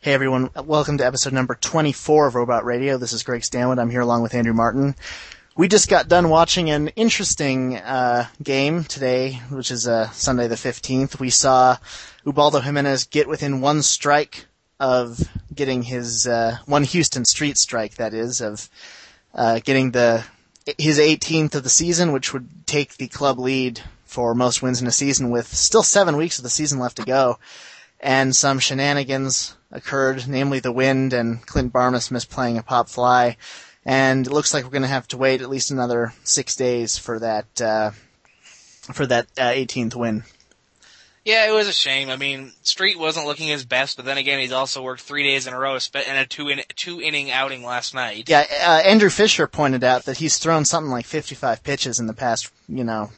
Hey everyone, welcome to episode number 24 of Robot Radio. This is Greg Stanwood. I'm here along with Andrew Martin. We just got done watching an interesting uh, game today, which is uh, Sunday the 15th. We saw Ubaldo Jimenez get within one strike of getting his uh, one Huston Street strike, that is, of uh, getting the his 18th of the season, which would take the club lead for most wins in a season, with still seven weeks of the season left to go and some shenanigans occurred, namely the wind and Clint Barmes misplaying a pop fly. And it looks like we're going to have to wait at least another six days for that uh, for that uh, 18th win. Yeah, it was a shame. I mean, Street wasn't looking his best, but then again, he's also worked three days in a row and a two in, two inning outing last night. Yeah, uh, Andrew Fisher pointed out that he's thrown something like 55 pitches in the past, you know,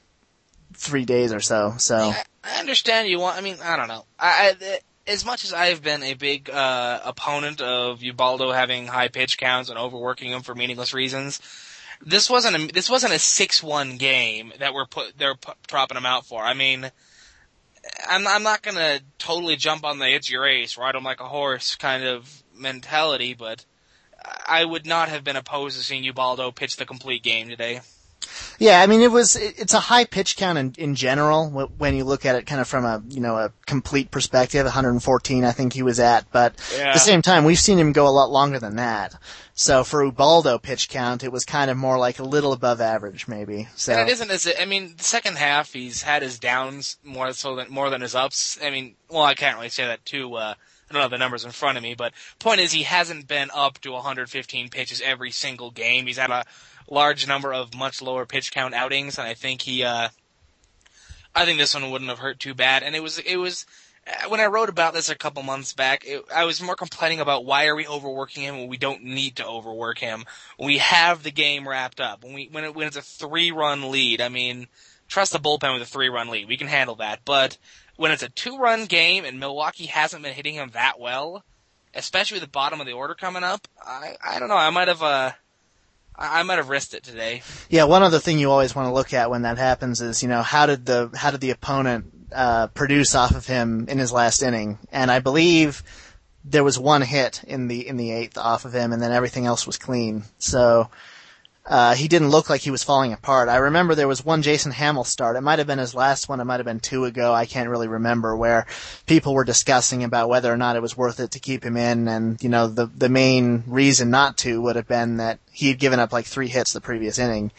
three days or so. So yeah, I understand you want. I mean, I don't know. I, I as much as I've been a big uh, opponent of Ubaldo having high pitch counts and overworking him for meaningless reasons, this wasn't a this wasn't a six one game that we're put they're p- dropping him out for. I mean, I'm I'm not gonna totally jump on the it's your ace, ride him like a horse kind of mentality, but I would not have been opposed to seeing Ubaldo pitch the complete game today. Yeah, I mean, it was, it's a high pitch count in, in general when you look at it kind of from a, you know, a complete perspective. 114, I think he was at, but yeah. at the same time, we've seen him go a lot longer than that. So for Ubaldo pitch count, it was kind of more like a little above average, maybe. So and it isn't as I mean, the second half he's had his downs more so than more than his ups. I mean, well, I can't really say that too. Uh, I don't have the numbers in front of me, but point is he hasn't been up to 115 pitches every single game. He's had a large number of much lower pitch count outings, and I think he, uh, I think this one wouldn't have hurt too bad. And it was, it was, uh, when I wrote about this a couple months back, it, I was more complaining about why are we overworking him when we don't need to overwork him. We have the game wrapped up, when we when, it, when it's a three run lead, I mean, trust the bullpen with a three run lead. We can handle that. But when it's a two run game and Milwaukee hasn't been hitting him that well, especially with the bottom of the order coming up, I I don't know. I might have uh I, might have risked it today. Yeah, one other thing you always want to look at when that happens is, you know, how did the how did the opponent uh, produce off of him in his last inning? And I believe there was one hit in the in the eighth off of him, and then everything else was clean. So uh, he didn't look like he was falling apart. I remember there was one Jason Hammel start. It might have been his last one. It might have been two ago. I can't really remember where people were discussing about whether or not it was worth it to keep him in. And, you know, the, the main reason not to would have been that he had given up like three hits the previous inning,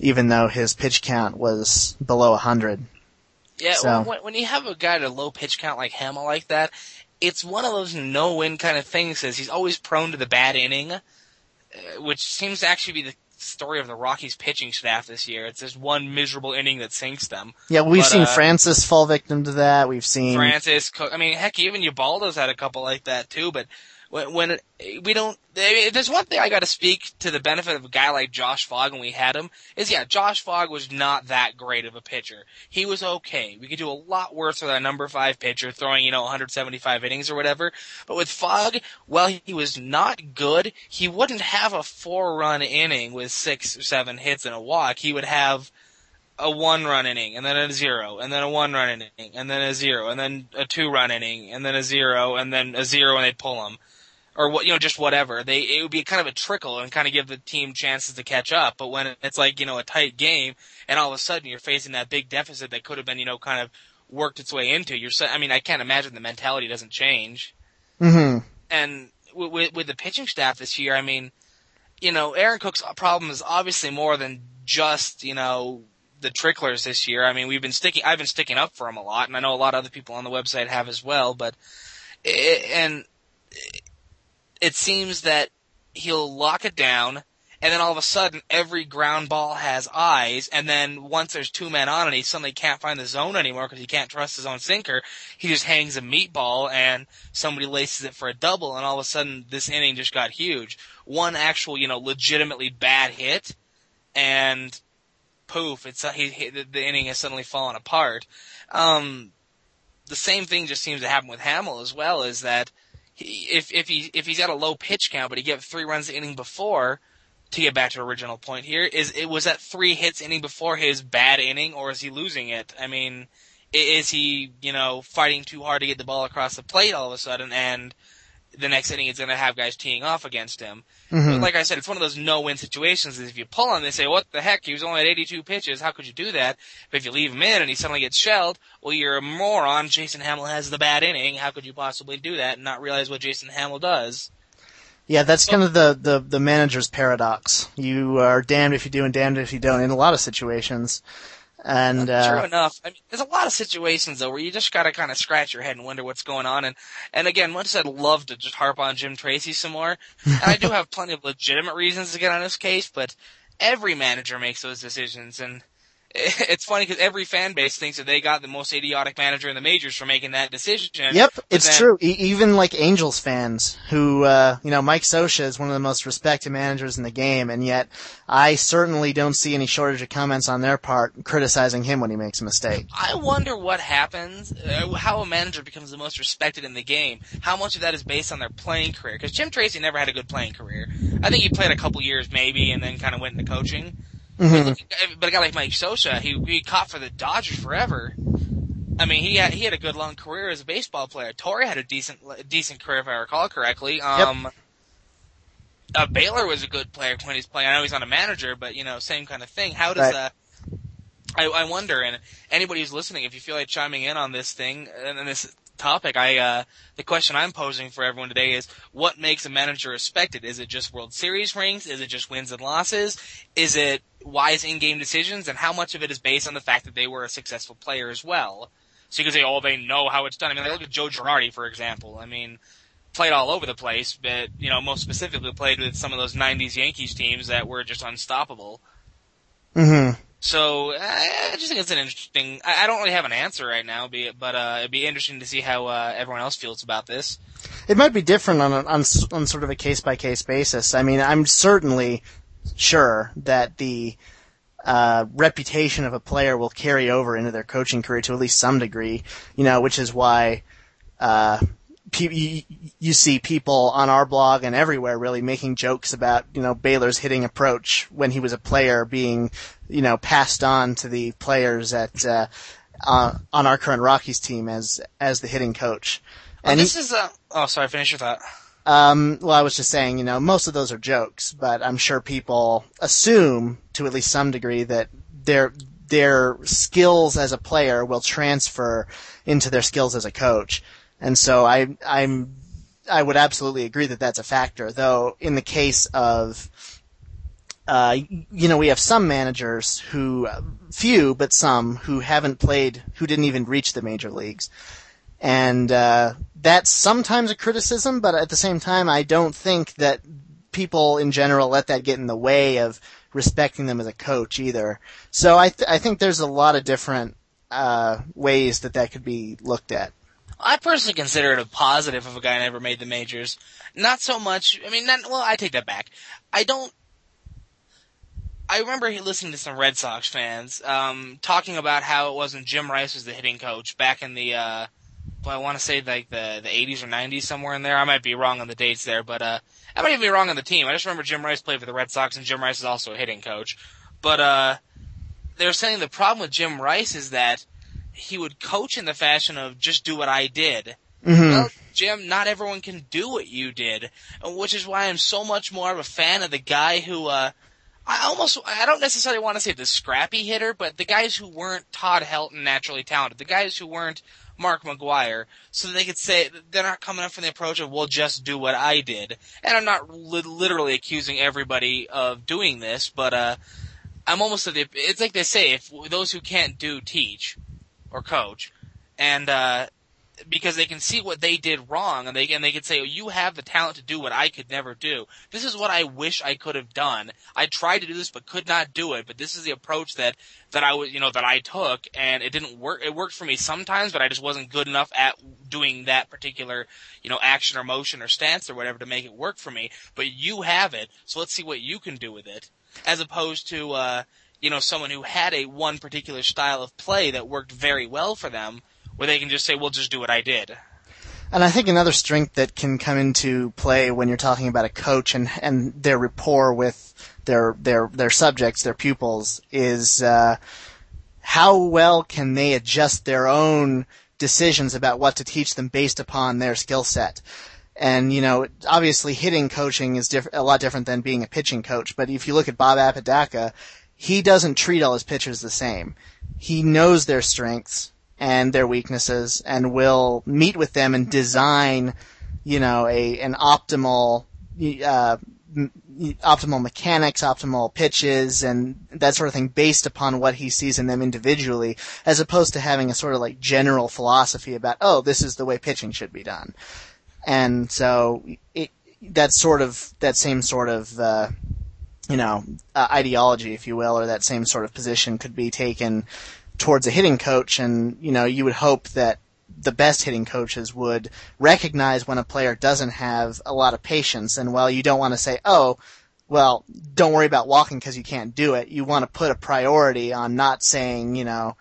even though his pitch count was below a 100. Yeah, so. when, when you have a guy at a low pitch count like Hammel like that, it's one of those no-win kind of things. Is he's always prone to the bad inning, uh, which seems to actually be the story of the Rockies pitching staff this year. It's just one miserable inning that sinks them. Yeah, we've but, seen uh, Francis fall victim to that. We've seen Francis. I mean, heck, even Ubaldo's had a couple like that too. But when, when we don't, there's one thing I got to speak to the benefit of a guy like Josh Fogg when we had him is yeah, Josh Fogg was not that great of a pitcher. He was okay. We could do a lot worse with a number five pitcher throwing, you know, 175 innings or whatever. But with Fogg, while he was not good, he wouldn't have a four run inning with six or seven hits and a walk. He would have a one run inning and then a zero and then a one run inning and then a zero and then a two run inning and then a zero and then a zero and they'd pull him or what you know just whatever. They it would be kind of a trickle and kind of give the team chances to catch up. But when it's like you know a tight game and all of a sudden you're facing that big deficit that could have been you know kind of worked its way into you're i mean i can't imagine the mentality doesn't change. Mm-hmm. and with, with the pitching staff this year i mean you know aaron cook's problem is obviously more than just you know the tricklers this year. I mean we've been sticking i've been sticking up for him a lot and i know a lot of other people on the website have as well but it, and it seems that he'll lock it down, and then all of a sudden every ground ball has eyes, and then once there's two men on and he suddenly can't find the zone anymore because he can't trust his own sinker, he just hangs a meatball and somebody laces it for a double, and all of a sudden this inning just got huge. One actual, you know, legitimately bad hit, and poof, it's he, he, the inning has suddenly fallen apart. Um, the same thing just seems to happen with Hammel as well. Is that if if he if he's got a low pitch count, but he gave three runs the inning before, to get back to original point here, is it was that three hits inning before his bad inning, or is he losing it? I mean, is he you know fighting too hard to get the ball across the plate all of a sudden, and the next inning he's going to have guys teeing off against him. Mhm. But like I said, it's one of those no-win situations. If you pull him, they say, "What the heck? He was only at 82 pitches. How could you do that?" But if you leave him in and he suddenly gets shelled, well, you're a moron. Jason Hammel has the bad inning. How could you possibly do that and not realize what Jason Hammel does? Yeah, that's kind of the, the, the manager's paradox. You are damned if you do and damned if you don't in a lot of situations. And, uh, True uh, enough. I mean, there's a lot of situations though where you just gotta kind of scratch your head and wonder what's going on. And and again, much as I'd love to just harp on Jim Tracy some more, and I do have plenty of legitimate reasons to get on this case, but every manager makes those decisions, and it's funny because every fan base thinks that they got the most idiotic manager in the majors for making that decision. Yep, it's then- true. E- even like Angels fans who, uh, you know, Mike Scioscia is one of the most respected managers in the game, and yet I certainly don't see any shortage of comments on their part criticizing him when he makes a mistake. I wonder what happens, uh, how a manager becomes the most respected in the game. How much of that is based on their playing career? Because Jim Tracy never had a good playing career. I think he played a couple years maybe, and then kind of went into coaching. Mhm. But, but a guy like Mike Scioscia, he he caught for the Dodgers forever. I mean, he had he had a good long career as a baseball player. Torre had a decent decent career if I recall correctly. Um, uh, Baylor was a good player when he's playing. I know he's not a manager, but you know, same kind of thing. How does Right. uh I, I wonder, and anybody who's listening, if you feel like chiming in on this thing and, and this topic, I uh, the question I'm posing for everyone today is: What makes a manager respected? Is it just World Series rings? Is it just wins and losses? Is it wise in-game decisions? And how much of it is based on the fact that they were a successful player as well? So you can say, "Oh, they know how it's done." I mean, like, look at Joe Girardi, for example. I mean, played all over the place, but you know, most specifically played with some of those '90s Yankees teams that were just unstoppable. hmm So I I just think it's an interesting. I I don't really have an answer right now, be it, but uh, it'd be interesting to see how uh, everyone else feels about this. It might be different on, a, on, on sort of a case by case basis. I mean, I'm certainly sure that the uh, reputation of a player will carry over into their coaching career to at least some degree. You know, which is why uh, pe- you, you see people on our blog and everywhere really making jokes about you know Baylor's hitting approach when he was a player being you know passed on to the players at uh, uh, on our current Rockies team as as the hitting coach. And And he- this is uh oh sorry, finish your thought. um, well, I was just saying, you know, most of those are jokes, but I'm sure people assume to at least some degree that their their skills as a player will transfer into their skills as a coach. And so I I'm I would absolutely agree that that's a factor. Though in the case of uh, you know, we have some managers who, few, but some, who haven't played, who didn't even reach the major leagues. And, uh, that's sometimes a criticism, but at the same time, I don't think that people in general let that get in the way of respecting them as a coach either. So I, th- I think there's a lot of different, uh, ways that that could be looked at. I personally consider it a positive if a guy never made the majors. Not so much. I mean, not, well, I take that back. I don't. I remember listening to some Red Sox fans um, talking about how it was when Jim Rice was the hitting coach back in the. Uh, well, I want to say like the the 80s or 90s somewhere in there. I might be wrong on the dates there, but uh, I might even be wrong on the team. I just remember Jim Rice played for the Red Sox, and Jim Rice is also a hitting coach. But uh, they were saying the problem with Jim Rice is that he would coach in the fashion of just do what I did. Mm-hmm. Well, Jim, not everyone can do what you did, which is why I'm so much more of a fan of the guy who, uh, I almost, I don't necessarily want to say the scrappy hitter, but the guys who weren't Todd Helton naturally talented, the guys who weren't Mark McGwire, so they could say, they're not coming up from the approach of, well, just do what I did. And I'm not li- literally accusing everybody of doing this, but, uh, I'm almost the, it's like they say, if those who can't do teach, or coach, and, uh, because they can see what they did wrong and they and they can say, oh, "You have the talent to do what I could never do. This is what I wish I could have done. I tried to do this but could not do it. But this is the approach that that I was, you know, that I took, and it didn't work. It worked for me sometimes, but I just wasn't good enough at doing that particular, you know, action or motion or stance or whatever to make it work for me. But you have it, so let's see what you can do with it, as opposed to." uh you know, someone who had a one particular style of play that worked very well for them, where they can just say, "Well, just do what I did." And I think another strength that can come into play when you're talking about a coach and, and their rapport with their their their subjects, their pupils, is uh, how well can they adjust their own decisions about what to teach them based upon their skill set. And, you know, obviously hitting coaching is diff- a lot different than being a pitching coach. But if you look at Bob Apodaca, he doesn't treat all his pitchers the same. He knows their strengths and their weaknesses and will meet with them and design, you know, a, an optimal, uh, optimal mechanics, optimal pitches, and that sort of thing based upon what he sees in them individually, as opposed to having a sort of like general philosophy about, oh, this is the way pitching should be done. And so, it, that sort of, that same sort of, uh, you know, uh, ideology, if you will, or that same sort of position could be taken towards a hitting coach, and, you know, you would hope that the best hitting coaches would recognize when a player doesn't have a lot of patience. And while you don't want to say, oh, well, don't worry about walking because you can't do it, you want to put a priority on not saying, you know,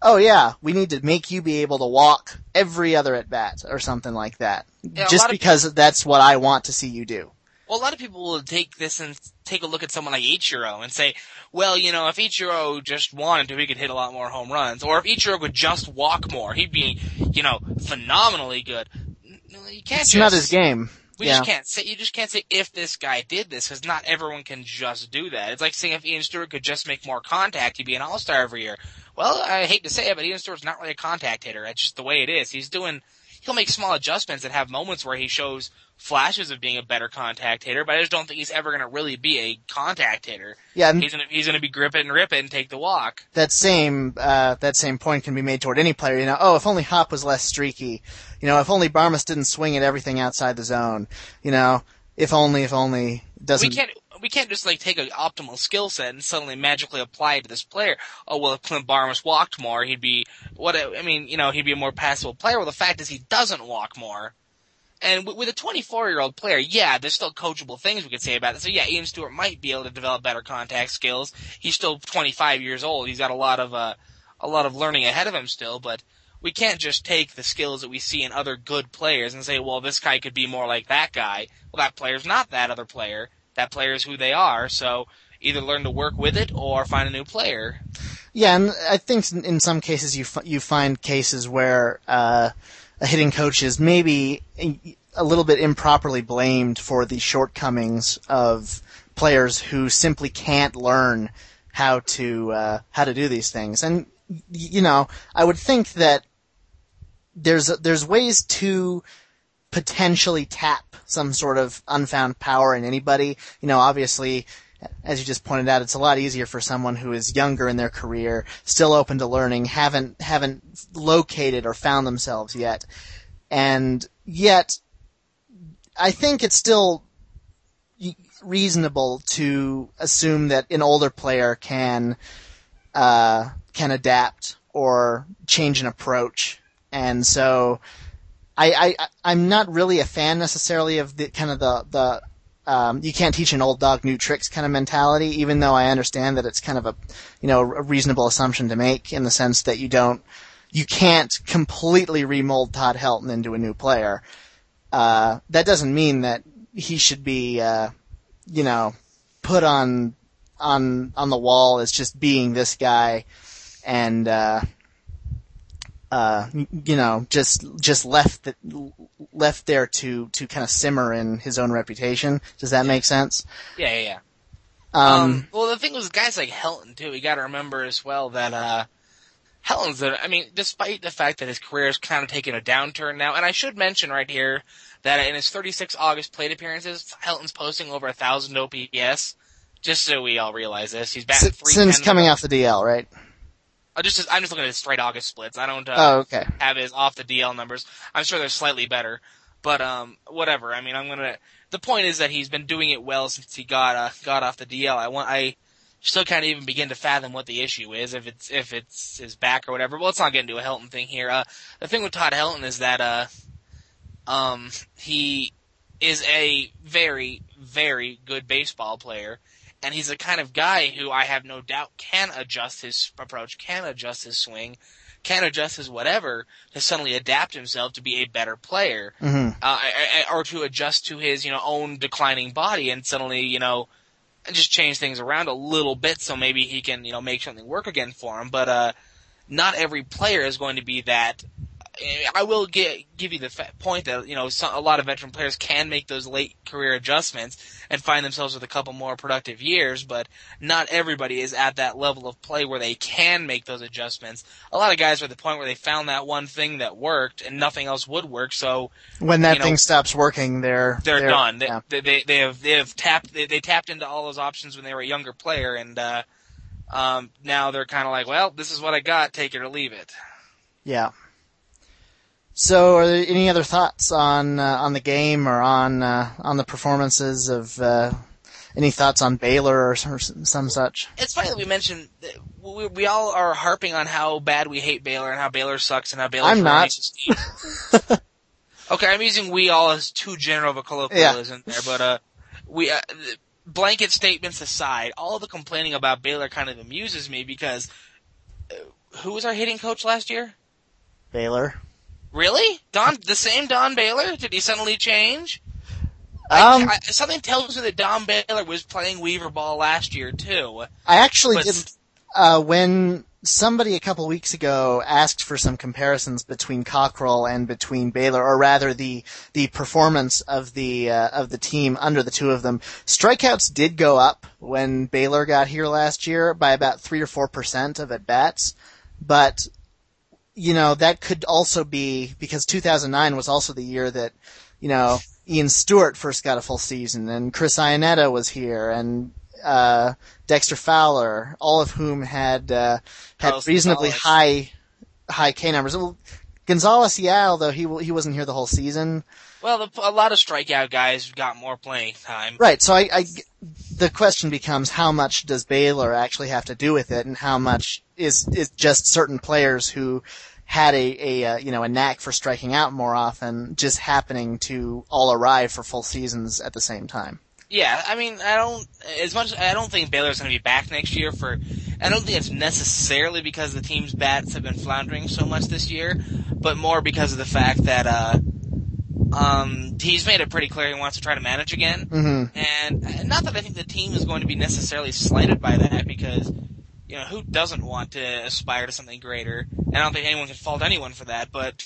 oh yeah, we need to make you be able to walk every other at bat or something like that. Yeah, just because that's what I want to see you do. Well, a lot of people will take this and take a look at someone like Ichiro and say, well, you know, if Ichiro just wanted to, he could hit a lot more home runs. Or if Ichiro could just walk more, he'd be, you know, phenomenally good. No, You can't It's just, not his game. We yeah. just can't say, you just can't say if this guy did this, because not everyone can just do that. It's like saying if Ian Stewart could just make more contact, he'd be an all-star every year. Well, I hate to say it, but Ian Stewart's not really a contact hitter. That's just the way it is. He's doing, he'll make small adjustments and have moments where he shows flashes of being a better contact hitter, but I just don't think he's ever going to really be a contact hitter. Yeah, He's going to he's going to be grip it and rip it and take the walk. that same uh, that same point can be made toward any player. You know, oh, if only Hawpe was less streaky. You know, if only Barmes didn't swing at everything outside the zone. You know, if only, if only doesn't. We can't we can't just like take an optimal skill set and suddenly magically apply it to this player. Oh well, if Clint Barmes walked more, he'd be what I mean. You know, he'd be a more passable player. Well, the fact is he doesn't walk more. And with a 24 year old player, yeah, there's still coachable things we could say about it. So yeah, Ian Stewart might be able to develop better contact skills. He's still 25 years old. He's got a lot of uh, a lot of learning ahead of him still, but we can't just take the skills that we see in other good players and say, well, this guy could be more like that guy. Well, that player's not that other player. That player is who they are. So either learn to work with it or find a new player. Yeah, and I think in- in some cases you f- you find cases where uh, a hitting coach is maybe a, little bit improperly blamed for the shortcomings of players who simply can't learn how to uh, how to do these things. And you know, I would think that there's there's ways to potentially tap some sort of unfound power in anybody. You know, obviously, as you just pointed out, it's a lot easier for someone who is younger in their career, still open to learning, haven't haven't located or found themselves yet, and yet, I think it's still reasonable to assume that an older player can uh, can adapt or change an approach, and so I, I I'm not really a fan necessarily of the kind of the the um, you can't teach an old dog new tricks kind of mentality, even though I understand that it's kind of a you know a reasonable assumption to make in the sense that you don't you can't completely remold Todd Helton into a new player. Uh, that doesn't mean that he should be uh, you know put on on on the wall as just being this guy and uh, uh, you know, just just left the, left there to to kind of simmer in his own reputation. Does that make sense? Yeah, yeah, yeah. Um, Um, well, the thing was, guys like Helton too. We got to remember as well that uh, Helton's. I mean, despite the fact that his career is kind of taking a downturn now, and I should mention right here that in his 36 August plate appearances, Helton's posting over a thousand OPS. Just so we all realize this, he's batting s- three. since coming off the DL, right? Uh, just I'm just looking at his straight August splits. I don't uh, Oh, okay. have his off the DL numbers. I'm sure they're slightly better, but um, whatever. I mean, I'm gonna. The point is that he's been doing it well since he got uh, got off the DL. I want I still can't even begin to fathom what the issue is if it's if it's his back or whatever. Well, let's not get into a Helton thing here. Uh, the thing with Todd Helton is that uh, um, he is a very very good baseball player. And he's the kind of guy who I have no doubt can adjust his approach, can adjust his swing, can adjust his whatever to suddenly adapt himself to be a better player, hmm uh, or to adjust to his you know own declining body and suddenly you know just change things around a little bit so maybe he can you know make something work again for him. But uh, not every player is going to be that I will get, give you the point that you know some, a lot of veteran players can make those late career adjustments and find themselves with a couple more productive years, but not everybody is at that level of play where they can make those adjustments. A lot of guys are at the point where they found that one thing that worked and nothing else would work. So when that you know, thing stops working, they're they're, done. They, yeah. they, they they have they have tapped they, they tapped into all those options when they were a younger player, and uh, um, now they're kind of like, well, this is what I got, take it or leave it. Yeah. So, are there any other thoughts on uh, on the game or on uh, on the performances of uh, any thoughts on Baylor or, or some such? It's funny that we mentioned that we, we all are harping on how bad we hate Baylor and how Baylor sucks and how Baylor. I'm not. okay, I'm using "we all" as too general of a colloquialism there, but uh, we uh, blanket statements aside, all the complaining about Baylor kind of amuses me because uh, who was our hitting coach last year? Baylor. Really? Don, the same Don Baylor? Did he suddenly change? Um, I, I, something tells me that Don Baylor was playing Weaver ball last year too. I actually But- did. Uh, when somebody a couple weeks ago asked for some comparisons between Cockrell and between Baylor, or rather the the performance of the uh, of the team under the two of them, strikeouts did go up when Baylor got here last year by about three or four percent of at bats, but you know that could also be because 2009 was also the year that you know Ian Stewart first got a full season and Chris Iannetta was here and uh, Dexter Fowler, all of whom had uh, had Carlos reasonably Gonzalez. high high K numbers. Well, Gonzalez, yeah, although he he wasn't here the whole season. Well, the, a lot of strikeout guys got more playing time. Right. So I, I the question becomes how much does Baylor actually have to do with it, and how much is is just certain players who had a, a uh, you know a knack for striking out more often just happening to all arrive for full seasons at the same time. Yeah, I mean, I don't as much. I don't think Baylor's going to be back next year. For I don't think it's necessarily because the team's bats have been floundering so much this year, but more because of the fact that uh, um, he's made it pretty clear he wants to try to manage again. hmm And not that I think the team is going to be necessarily slighted by that, because you know who doesn't want to aspire to something greater? And I don't think anyone can fault anyone for that. But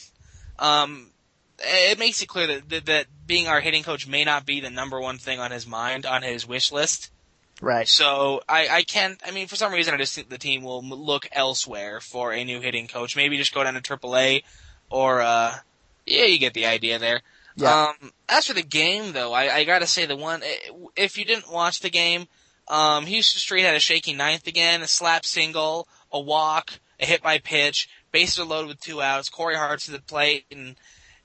um, it makes it clear that, that that being our hitting coach may not be the number one thing on his mind on his wish list. Right. So I, I can't. I mean, for some reason, I just think the team will look elsewhere for a new hitting coach. Maybe just go down to AAA, or uh, yeah, you get the idea there. Yeah. Um, as for the game, though, I, I gotta say the one. If you didn't watch the game, um, Huston Street had a shaky ninth again, a slap single, a walk, a hit by pitch, bases are loaded with two outs. Corey Hart's to the plate, and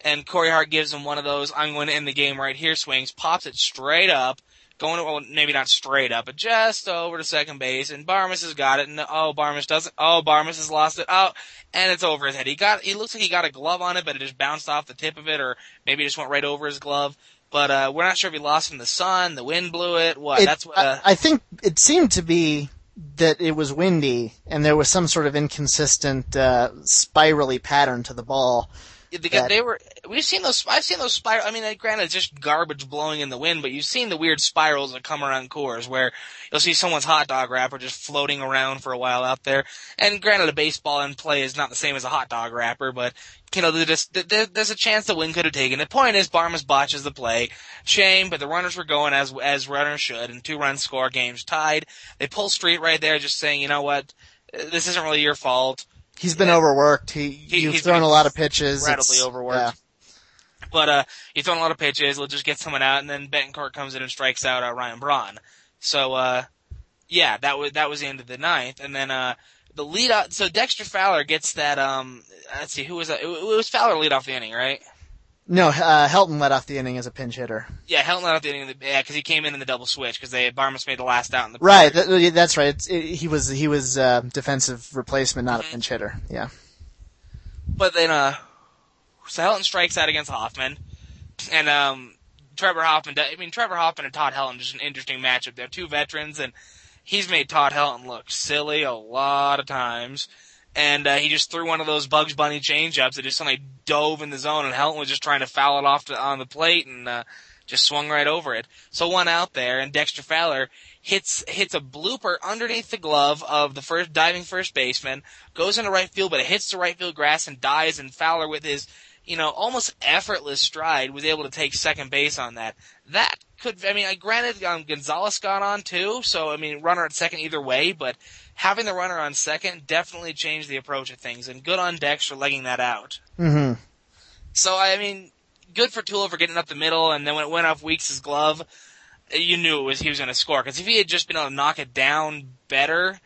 and Corey Hart gives him one of those "I'm going to end the game right here" swings, pops it straight up, going to, well, maybe not straight up, but just over to second base, and Barmes has got it, and oh, Barmes doesn't, oh, Barmes has lost it, oh, and it's over his head. He got, he looks like he got a glove on it, but it just bounced off the tip of it, or maybe it just went right over his glove. But uh, we're not sure if he lost from the sun, the wind blew it, what? It- That's what. Uh, I, I think it seemed to be that it was windy and there was some sort of inconsistent uh, spirally pattern to the ball. The, they were. We've seen those. I've seen those spiral. I mean, granted, it's just garbage blowing in the wind, but you've seen the weird spirals that come around Coors where you'll see someone's hot dog wrapper just floating around for a while out there. And granted, a baseball in play is not the same as a hot dog wrapper, but you know, there just, there, there's a chance the wind could have taken it. Point is, Barmes botches the play. Shame, but the runners were going as as runners should, and two runs score, games tied. They pull Street right there, just saying, you know what, this isn't really your fault. He's been Yeah. overworked. He, He- you've he's thrown a lot of pitches. incredibly It's- overworked. yeah. But uh, you throw a lot of pitches, we'll just get someone out, and then Betancourt comes in and strikes out uh, Ryan Braun. So uh, yeah, that was that was the end of the ninth, and then uh, the lead out. So Dexter Fowler gets that. Um, let's see, who was that? It, it was Fowler lead off the inning, right? No, uh, Helton led off the inning as a pinch hitter. Yeah, Helton led off the inning. the- Yeah, because he came in in the double switch because they Barmes made the last out in the Right, that, that's right. It's, it, he was he was uh, defensive replacement, not a Mhm. pinch hitter. Yeah. But then, uh, so Helton strikes out against Hoffman, and um, Trevor Hoffman. I mean, Trevor Hoffman and Todd Helton just an interesting matchup. They're two veterans, and he's made Todd Helton look silly a lot of times. And uh, he just threw one of those Bugs Bunny changeups that just suddenly dove in the zone, and Helton was just trying to foul it off to, on the plate, and uh, just swung right over it. So one out there, and Dexter Fowler hits hits a blooper underneath the glove of the first diving first baseman, goes into right field, but it hits the right field grass and dies. And Fowler, with his you know almost effortless stride, was able to take second base on that. That could, I mean, I granted um, Gonzalez got on too, so I mean, runner at second either way, but having the runner on second definitely changed the approach of things, and good on Dex for legging that out. Mm-hmm. So I mean, good for Tulo for getting up the middle, and then when it went off Weeks' glove, you knew it was he was going to score. Because if he had just been able to knock it down better,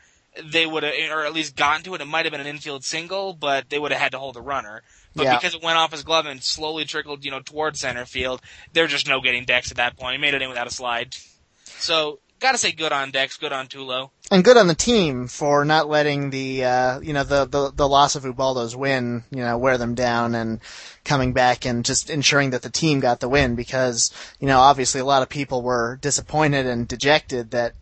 they would have, or at least gotten to it. It might have been an infield single, but they would have had to hold the runner. But Yeah. because it went off his glove and slowly trickled, you know, towards center field, there's just no getting Dex at that point. He made it in without a slide. So, gotta say good on Dex, good on Tulo. And good on the team for not letting the uh, you know the, the the loss of Ubaldo's win you know wear them down and coming back and just ensuring that the team got the win because you know obviously a lot of people were disappointed and dejected that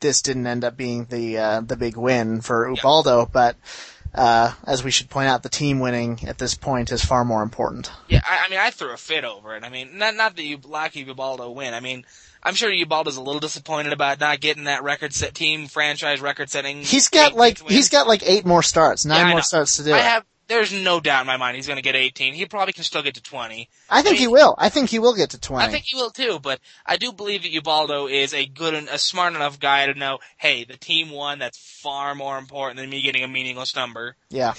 this didn't end up being the uh, the big win for Ubaldo, but uh, as we should point out, the team winning at this point is far more important. Yeah, I, I mean, I threw a fit over it. I mean, not not that you lucky Ubaldo win. I mean, I'm sure Ubaldo's a little disappointed about not getting that record set team franchise record setting. He's got like he's got like eight more starts, nine Yeah, more starts to do I it. have. There's no doubt in my mind he's going to get 18. He probably can still get to 20. I think I he will. I think he will get to twenty. I think he will too, but I do believe that Ubaldo is a good and a smart enough guy to know, hey, the team won. That's far more important than me getting a meaningless number. Yeah.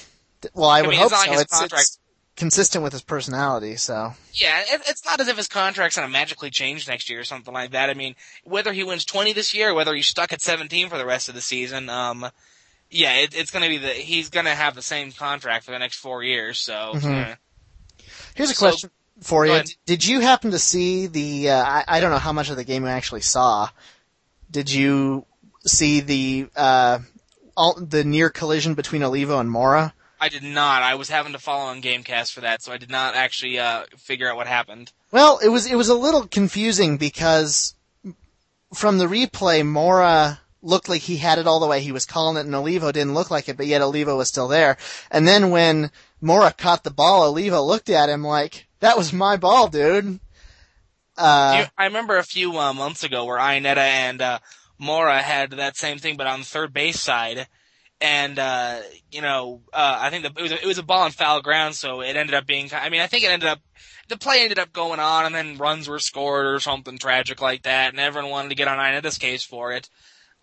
Well, I, would mean, hope it's so. like It's, it's consistent with his personality, so. Yeah, it, it's not as if his contract's going to magically change next year or something like that. I mean, whether he wins 20 this year, or whether he's stuck at 17 for the rest of the season, um, yeah, it, it's going to be the he's going to have the same contract for the next four years. So, Mhm. eh. Here's a So- question for you. Did you happen to see the, uh, I, I don't know how much of the game you actually saw. Did you see the, uh, all, the near collision between Olivo and Mora? I did not. I was having to follow on GameCast for that, so I did not actually uh, figure out what happened. Well, it was, it was a little confusing because from the replay, Mora looked like he had it all the way. He was calling it and Olivo didn't look like it, but yet Olivo was still there. And then when Mora caught the ball, Olivo looked at him like, that was my ball, dude. Uh, I remember a few uh, months ago where Iannetta and uh, Mora had that same thing, but on the third base side. And uh, you know, uh, I think the, it was a, it was a ball on foul ground, so it ended up being. I mean, I think it ended up the play ended up going on, and then runs were scored or something tragic like that, and everyone wanted to get on Iannetta's case for it.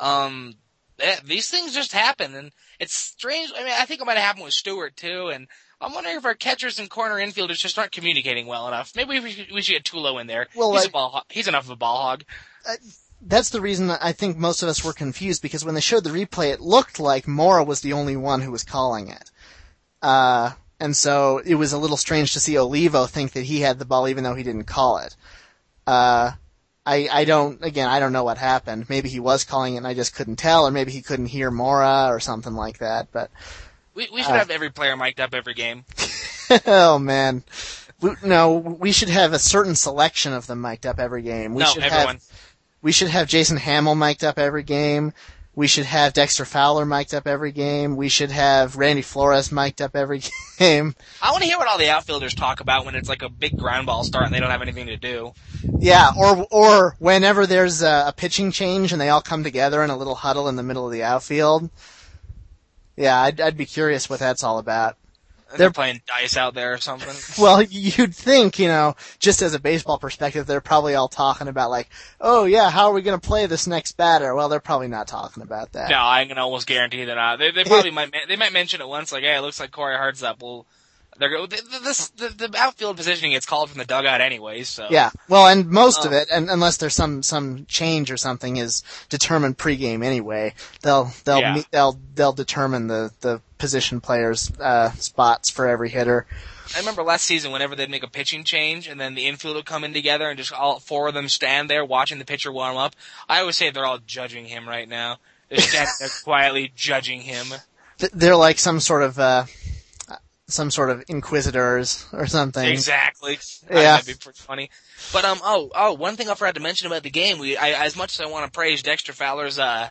Um, eh, these things just happen, and it's strange. I mean, I think it might have happened with Stewart too, and I'm wondering if our catchers and corner infielders just aren't communicating well enough. Maybe we should, we should get Tulo in there. Well, he's a ball. Hog. He's enough of a ball hog. that's the reason that I think most of us were confused because when they showed the replay, it looked like Mora was the only one who was calling it. Uh, and so it was a little strange to see Olivo think that he had the ball even though he didn't call it. Uh, I, I don't, again, I don't know what happened. Maybe he was calling it and I just couldn't tell, or maybe he couldn't hear Mora or something like that, but, We we should Uh, have every player mic'd up every game. oh man. We, no, we should have a certain selection of them mic'd up every game. We no, should everyone. have We should have Jason Hammel mic'd up every game. We should have Dexter Fowler mic'd up every game. We should have Randy Flores mic'd up every game. I want to hear what all the outfielders talk about when it's like a big ground ball start and they don't have anything to do. Yeah, or or whenever there's a, a pitching change and they all come together in a little huddle in the middle of the outfield. Yeah, I'd, I'd be curious what that's all about. They're playing dice out there or something. Well, you'd think, you know, just as a baseball perspective, they're probably all talking about like, oh yeah, how are we going to play this next batter? Well, they're probably not talking about that. No, I can almost guarantee that. Uh, they they probably might they might mention it once, like, hey, it looks like Corey Hart's up. Well, they're go- the, the, this, the the outfield positioning gets called from the dugout anyways. So Yeah, well, and most of Oh. it, and unless there's some some change or something, is determined pregame anyway. They'll they'll Yeah. meet, they'll they'll determine the the position players' uh, spots for every hitter. I remember last season whenever they'd make a pitching change and then the infield would come in together and just all four of them stand there watching the pitcher warm up. I always say they're all judging him right now. They're standing there quietly judging him. They're like some sort of uh, some sort of inquisitors or something. Exactly. Yeah. That'd be pretty funny. But um, oh, oh, one thing I forgot to mention about the game. We, I, as much as I want to praise Dexter Fowler's, uh,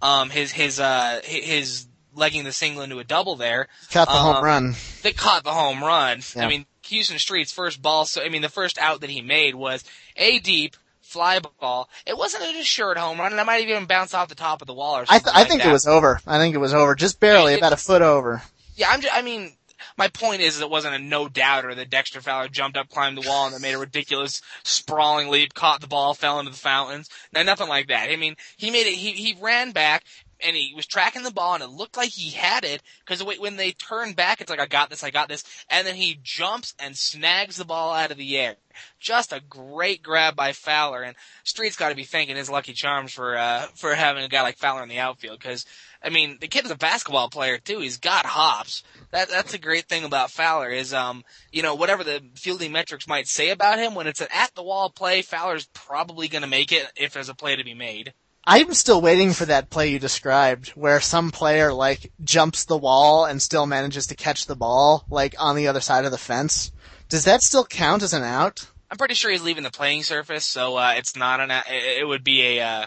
um, his his uh hi- his legging the single into a double there, Caught the Uh, home run. they caught the home run. Yeah. I mean, Huston Street's first ball, so I mean the first out that he made was a deep fly ball. It wasn't a assured home run, and it might have even bounced off the top of the wall or I, something. th- I like think that. it was over. I think it was over, just barely, about a foot over. Yeah, I'm. Just, I mean, my point is, it wasn't a no doubter that Dexter Fowler jumped up, climbed the wall, and then made a ridiculous sprawling leap, caught the ball, fell into the fountains. No, nothing like that. I mean, he made it. He he ran back. And he was tracking the ball, and it looked like he had it because when they turn back, it's like I got this, I got this, and then he jumps and snags the ball out of the air. Just a great grab by Fowler, and Street's got to be thanking his lucky charms for uh for having a guy like Fowler in the outfield because I mean, the kid is a basketball player too. He's got hops. That that's a great thing about Fowler is um, you know, whatever the fielding metrics might say about him, when it's an at the wall play, Fowler's probably going to make it if there's a play to be made. I'm still waiting for that play you described, where some player like jumps the wall and still manages to catch the ball, like on the other side of the fence. Does that still count as an out? I'm pretty sure he's leaving the playing surface, so uh, it's not an. It it would be a. Uh,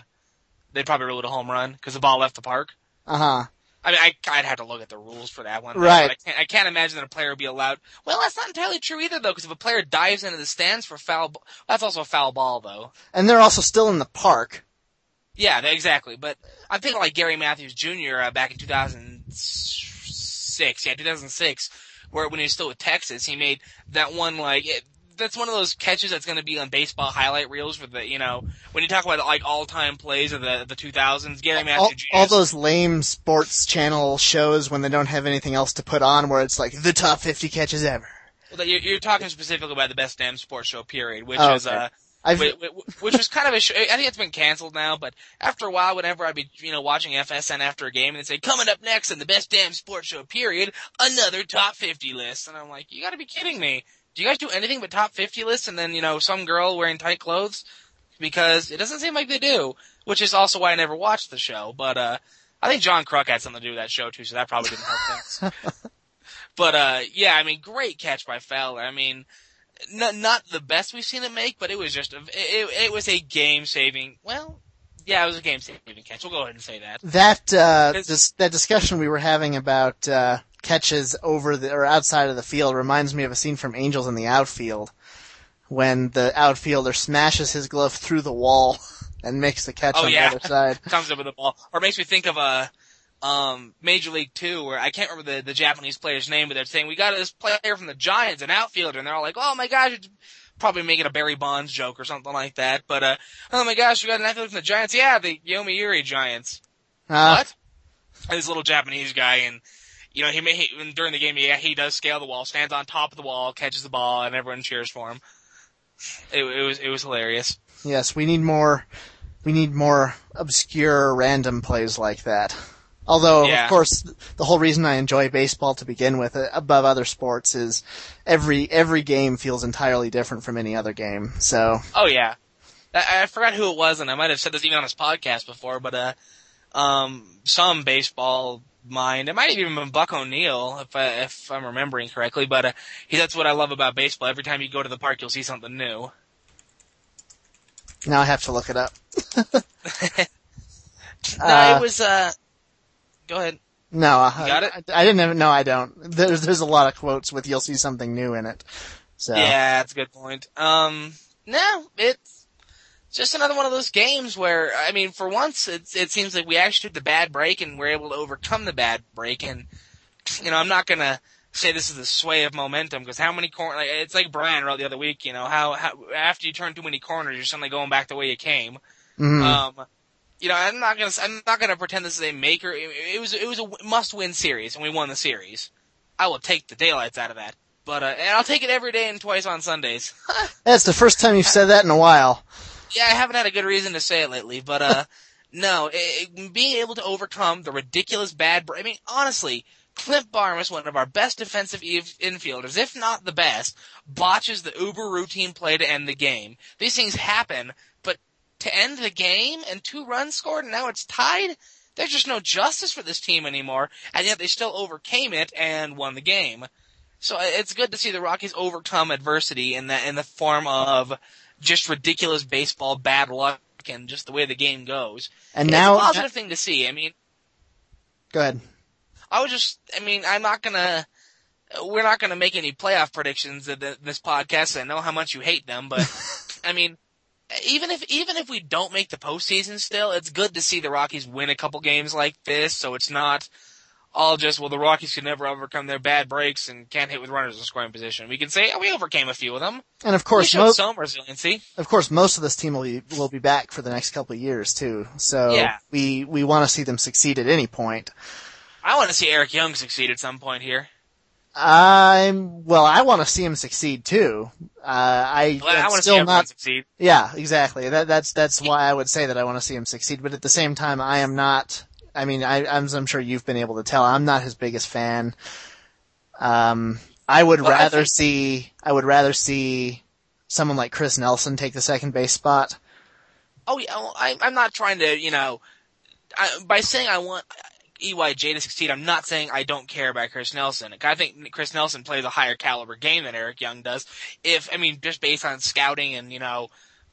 they'd probably rule it a home run because the ball left the park. Uh huh. I mean, I, I'd have to look at the rules for that one. Right. But I can't, I can't imagine that a player would be allowed. Well, that's not entirely true either, though, because if a player dives into the stands for foul, that's also a foul ball, though. And they're also still in the park. Yeah, exactly. But I'm thinking like Gary Matthews Jr. Uh, back in 2006. Yeah, 2006, where when he was still with Texas, he made that one like. It, that's one of those catches that's going to be on baseball highlight reels for the, you know, when you talk about like all-time plays of the the 2000s. Gary All, Matthews Jr. all those lame sports channel shows when they don't have anything else to put on, where it's like the top 50 catches ever. Well, you're, you're talking specifically about the best damn sports show period, which Oh, is okay. uh, I've, which, was kind of a show. I think it's been canceled now, but after a while, whenever I'd be you know watching FSN after a game and they'd say coming up next in the best damn sports show period, another top fifty list, and I'm like, you got to be kidding me. Do you guys do anything but top fifty lists and then you know some girl wearing tight clothes? Because it doesn't seem like they do, which is also why I never watched the show. But uh, I think John Kruk had something to do with that show too, so that probably didn't help things. But uh, yeah, I mean, great catch by Fowler. I mean, not not the best we've seen it make, but it was just a, it, it was a game saving. Well, yeah, it was a game saving catch. We'll go ahead and say that. that uh, this, that discussion we were having about uh, catches over the or outside of the field reminds me of a scene from Angels in the outfield when the outfielder smashes his glove through the wall and makes the catch Oh, on yeah. the other side. Comes up with the ball, or makes me think of a um Major League Two, where I can't remember the the Japanese player's name, but they're saying we got this player from the Giants, an outfielder, and they're all like, oh my gosh. It's Probably making a Barry Bonds joke or something like that, but uh, oh my gosh, we got an outfielder from the Giants. Yeah, the Yomiuri Giants. Uh, what? And this little Japanese guy, and you know, he, may, he during the game, yeah, he does scale the wall, stands on top of the wall, catches the ball, and everyone cheers for him. It, it was it was hilarious. Yes, we need more. We need more obscure, random plays like that. Although, Yeah. of course, the whole reason I enjoy baseball to begin with, uh, above other sports, is every every game feels entirely different from any other game. So, Oh yeah, I, I forgot who it was, and I might have said this even on his podcast before, but uh, um, some baseball mind, it might have even been Buck O'Neil if I, if I'm remembering correctly, but uh, he, that's what I love about baseball. Every time you go to the park, you'll see something new. now I have to look it up. no, Uh, it was uh, go ahead. No, I, got it? I, I didn't have. No, I don't. There's there's a lot of quotes with "you'll see something new" in it. So Yeah, that's a good point. Um, no, it's just another one of those games where, I mean, for once, it, it seems like we actually took the bad break and we're able to overcome the bad break. And, you know, I'm not gonna say this is the sway of momentum because how many corners, like, it's like Brian wrote the other week, you know, how, how, after you turn too many corners, you're suddenly going back the way you came. mhm. Um, you know, I'm not gonna, I'm not gonna pretend this is a maker. It, it was, it was a must-win series, and we won the series. I will take the daylights out of that, but uh, and I'll take it every day and twice on Sundays. that's the first time you've said that in a while. yeah, I haven't had a good reason to say it lately, but uh, no, it, it- being able to overcome the ridiculous bad. I mean, honestly, Clint Barmes, one of our best defensive infielders, if not the best, botches the uber routine play to end the game. These things happen, to end the game and two runs scored and now it's tied, there's just no justice for this team anymore, and yet they still overcame it and won the game. So uh, it's good to see the Rockies overcome adversity in the in the form of just ridiculous baseball bad luck and just the way the game goes. And it's now, a positive thing to see. I mean, go ahead. I was just, I mean, I'm not gonna we're not to make any playoff predictions in this podcast. I know how much you hate them, but I mean, even if even if we don't make the postseason, still, it's good to see the Rockies win a couple games like this. So it's not all just well, the Rockies can never overcome their bad breaks and can't hit with runners in scoring position. We can say oh, we overcame a few of them, and of course, showed some resiliency. Of course, most of this team will be will be back for the next couple of years too. So yeah. we we want to see them succeed at any point. I want to see Eric Young succeed at some point here. I'm well. I want to see him succeed too. Uh, I, well, I want to still see not succeed. Yeah, exactly. That, that's that's why I would say that I want to see him succeed. But at the same time, I am not. I mean, I, I'm, I'm sure you've been able to tell. I'm not his biggest fan. Um, I would Well, I rather think- see. I would rather see someone like Chris Nelson take the second base spot. Oh yeah, well, I, I'm not trying to, you know, I, by saying I want EYJ to succeed, I'm not saying I don't care about Chris Nelson. I think Chris Nelson plays a higher caliber game than Eric Young does. If I mean, just based on scouting and you know,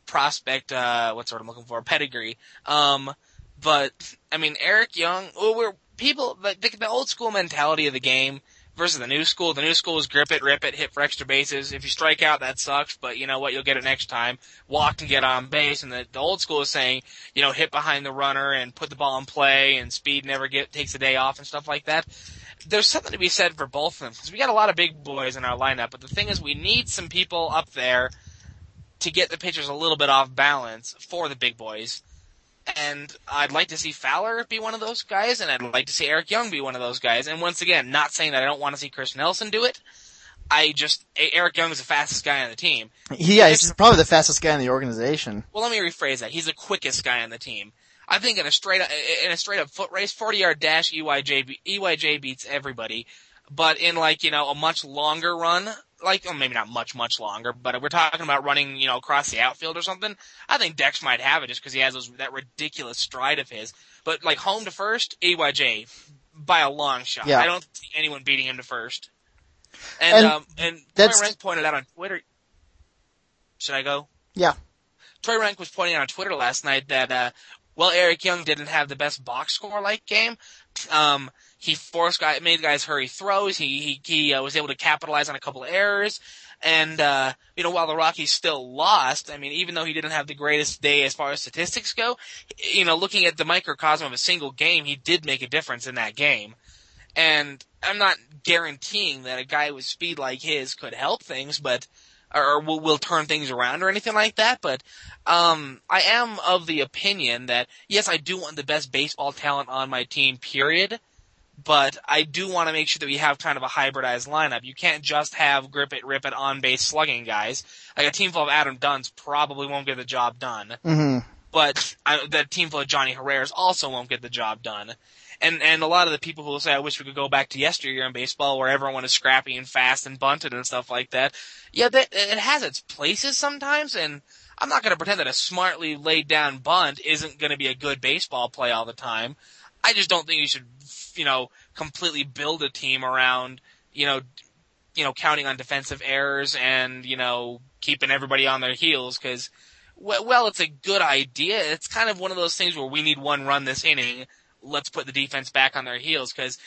prospect, uh, what I'm looking for, pedigree. Um, but I mean, Eric Young, well, we're people like the, the old school mentality of the game versus the new school. The new school is grip it, rip it, hit for extra bases. If you strike out, that sucks, but you know what? You'll get it next time. Walk and get on base. And the, the old school is saying, you know, hit behind the runner and put the ball in play and speed never get, takes a day off and stuff like that. There's something to be said for both of them because we got a lot of big boys in our lineup, but the thing is we need some people up there to get the pitchers a little bit off balance for the big boys. And I'd like to see Fowler be one of those guys, and I'd like to see Eric Young be one of those guys. And once again, not saying that I don't want to see Chris Nelson do it. I just Eric Young is the fastest guy on the team. Yeah, he's probably the fastest guy in the organization. Well, let me rephrase that. He's the quickest guy on the team. I think in a straight up, in a straight up foot race, 40 yard dash, EYJ, EYJ beats everybody. But in like, you know, a much longer run, like, well, maybe not much, much longer, but we're talking about running, you know, across the outfield or something. I think Dex might have it just because he has those, that ridiculous stride of his. But like home to first, EYJ by a long shot. Yeah. I don't see anyone beating him to first. And, And um, and that's- Troy Renck pointed out on Twitter. Should I go? Yeah. Troy Renck was pointing out on Twitter last night that, uh, well, Eric Young didn't have the best box score like game. Um, he forced guy, made guys hurry throws. He, he, he uh, was able to capitalize on a couple of errors. And, uh, you know, while the Rockies still lost, I mean, even though he didn't have the greatest day as far as statistics go, you know, looking at the microcosm of a single game, he did make a difference in that game. And I'm not guaranteeing that a guy with speed like his could help things, but, or will, will turn things around or anything like that, but, um, I am of the opinion that, yes, I do want the best baseball talent on my team, period, but I do want to make sure that we have kind of a hybridized lineup. You can't just have grip it, rip it, on base slugging guys. Like a team full of Adam Dunns probably won't get the job done hmm but I, the team full of Johnny Herreras also won't get the job done. And and a lot of the people who will say, "I wish we could go back to yesteryear in baseball, where everyone is scrappy and fast and bunted and stuff like that." Yeah, that it has its places sometimes, and I'm not going to pretend that a smartly laid down bunt isn't going to be a good baseball play all the time. I just don't think you should, you know, completely build a team around, you know, you know, counting on defensive errors and you know keeping everybody on their heels because well, well, it's a good idea. It's kind of one of those things where we need one run this inning. Let's put the defense back on their heels because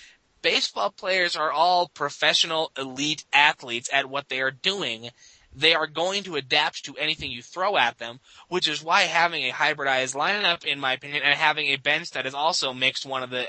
baseball players are all professional elite athletes at what they are doing. They are going to adapt to anything you throw at them, which is why having a hybridized lineup, in my opinion, and having a bench that is also mixed one of the,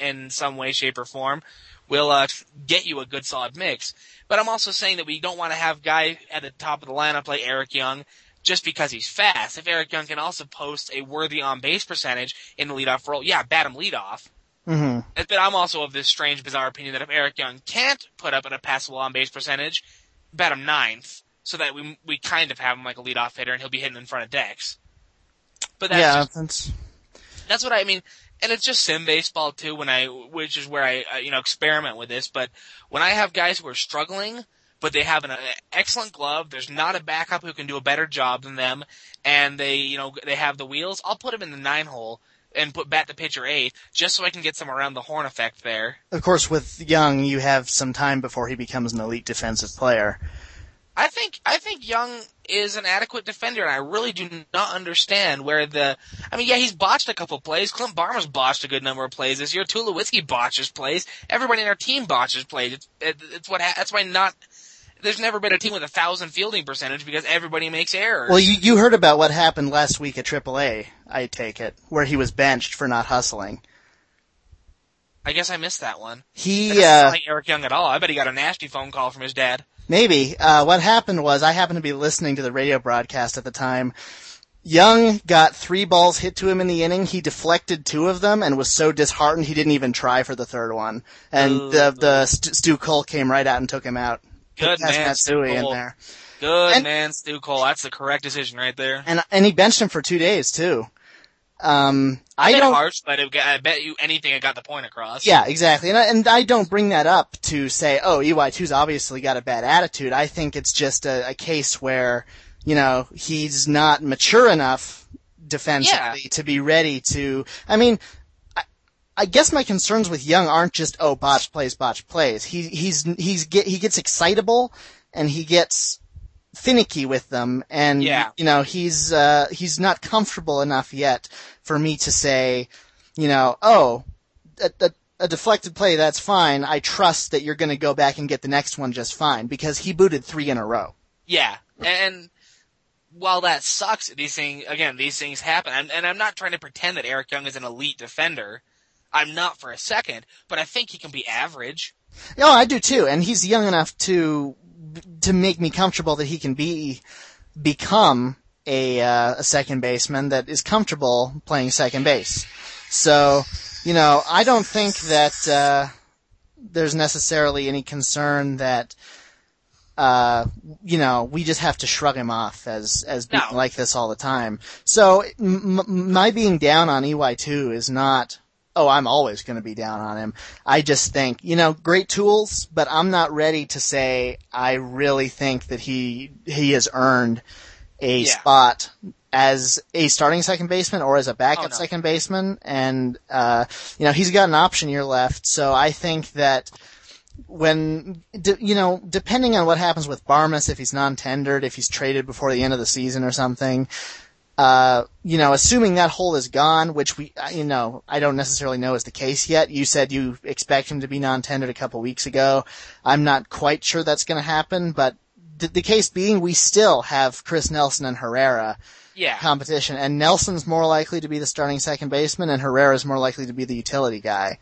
in some way, shape, or form, will uh, get you a good solid mix. But I'm also saying that we don't want to have guy at the top of the lineup like Eric Young just because he's fast. If Eric Young can also post a worthy on base percentage in the leadoff role, yeah, bat him leadoff. hmm But I'm also of this strange, bizarre opinion that if Eric Young can't put up a passable on base percentage, bat him ninth, so that we we kind of have him like a leadoff hitter, and he'll be hitting in front of Dex. But that's Yeah, just, that's that's what I mean, and it's just sim baseball too. When I, which is where I, uh, you know, experiment with this. But when I have guys who are struggling, but they have an uh, excellent glove, there's not a backup who can do a better job than them, and they, you know, they have the wheels. I'll put them in the nine hole and put bat the pitcher eight, just so I can get some around the horn effect there. of course with Young, you have some time before he becomes an elite defensive player. I think I think Young is an adequate defender, and I really do not understand where the. I mean, yeah, he's botched a couple plays. Clint Barmes botched a good number of plays this year. Tulowitzki botches plays. Everybody in our team botches plays. It's, it, it's what. Ha- that's why not. There's never been a team with a thousand fielding percentage because everybody makes errors. Well, you you heard about what happened last week at AAA. I take it where he was benched for not hustling. I guess I missed that one. He That uh, like Eric Young at all. I bet he got a nasty phone call from his dad. Maybe. Uh, what happened was I happened to be listening to the radio broadcast at the time. Young got three balls hit to him in the inning. He deflected two of them and was so disheartened he didn't even try for the third one. And Ooh. the the St- Stu Cole came right out and took him out. Good man, Stu Matsui in there, Good And- man, Stu Cole. That's the correct decision right there. and and he benched him for two days too. Um, I I don't. harsh, but it, I bet you anything it got the point across. Yeah, exactly. And I, and I don't bring that up to say, oh, EY2's obviously got a bad attitude. I think it's just a, a case where, you know, he's not mature enough defensively to be ready to, I mean, I, guess my concerns with Young aren't just, oh, botch plays, botch plays. He, he's, he's get, he gets excitable and he gets finicky with them and, Yeah. you know, he's, uh, he's not comfortable enough yet for me to say, you know, oh, a, a, a deflected play, that's fine. I trust that you're going to go back and get the next one just fine because he booted three in a row. Yeah, and while that sucks, these things again, these things happen, and, and I'm not trying to pretend that Eric Young is an elite defender. I'm not for a second, but I think he can be average. No, I do too, and he's young enough to to make me comfortable that he can be become a uh, a second baseman that is comfortable playing second base. So, you know, I don't think that uh, there's necessarily any concern that uh, you know, we just have to shrug him off as as being No. like this all the time. So m- m- my being down on EY2 is not, oh, I'm always going to be down on him. I just think, you know, great tools, but I'm not ready to say I really think that he he has earned a Yeah. spot as a starting second baseman or as a backup Oh, no. second baseman. And, uh, you know, he's got an option year left. So I think that when, you know, depending on what happens with Barmes, if he's non-tendered, if he's traded before the end of the season or something, uh, you know, assuming that hole is gone, which we, uh, you know, I don't necessarily know is the case yet. You said you expect him to be non-tendered a couple weeks ago. I'm not quite sure that's going to happen, but th- the case being, we still have Chris Nelson and Herrera Yeah, competition, and Nelson's more likely to be the starting second baseman, and Herrera's more likely to be the utility guy.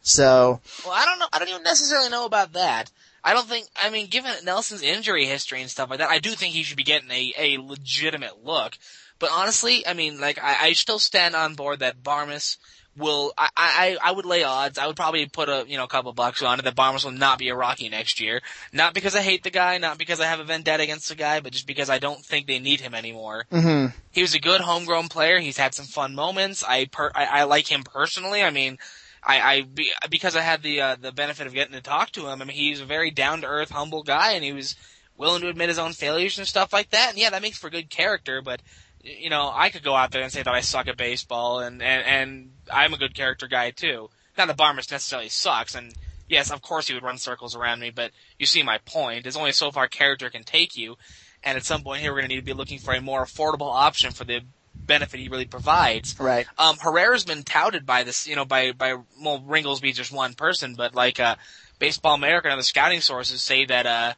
So, well, I don't know. I don't even necessarily know about that. I don't think. I mean, given Nelson's injury history and stuff like that, I do think he should be getting a a legitimate look. But honestly, I mean, like, I, I still stand on board that Barmes will. I, I I would lay odds. I would probably put a you know a couple bucks on it that Barmes will not be a Rocky next year. Not because I hate the guy, not because I have a vendetta against the guy, but just because I don't think they need him anymore. hmm He was a good homegrown player. He's had some fun moments. I per, I, I like him personally. I mean, I, I be, because I had the uh, the benefit of getting to talk to him. I mean, he's a very down to earth, humble guy, and he was willing to admit his own failures and stuff like that. And yeah, that makes for good character. But you know, I could go out there and say that I suck at baseball, and and and I'm a good character guy too. Not that Barmes necessarily sucks, and yes, of course he would run circles around me, but you see my point. There's only so far character can take you, and at some point here we're going to need to be looking for a more affordable option for the benefit he really provides. right. Um, Herrera's been touted by this, you know, by, by, well, Ringolsby's just one person, but like, uh, Baseball America and other scouting sources say that, uh,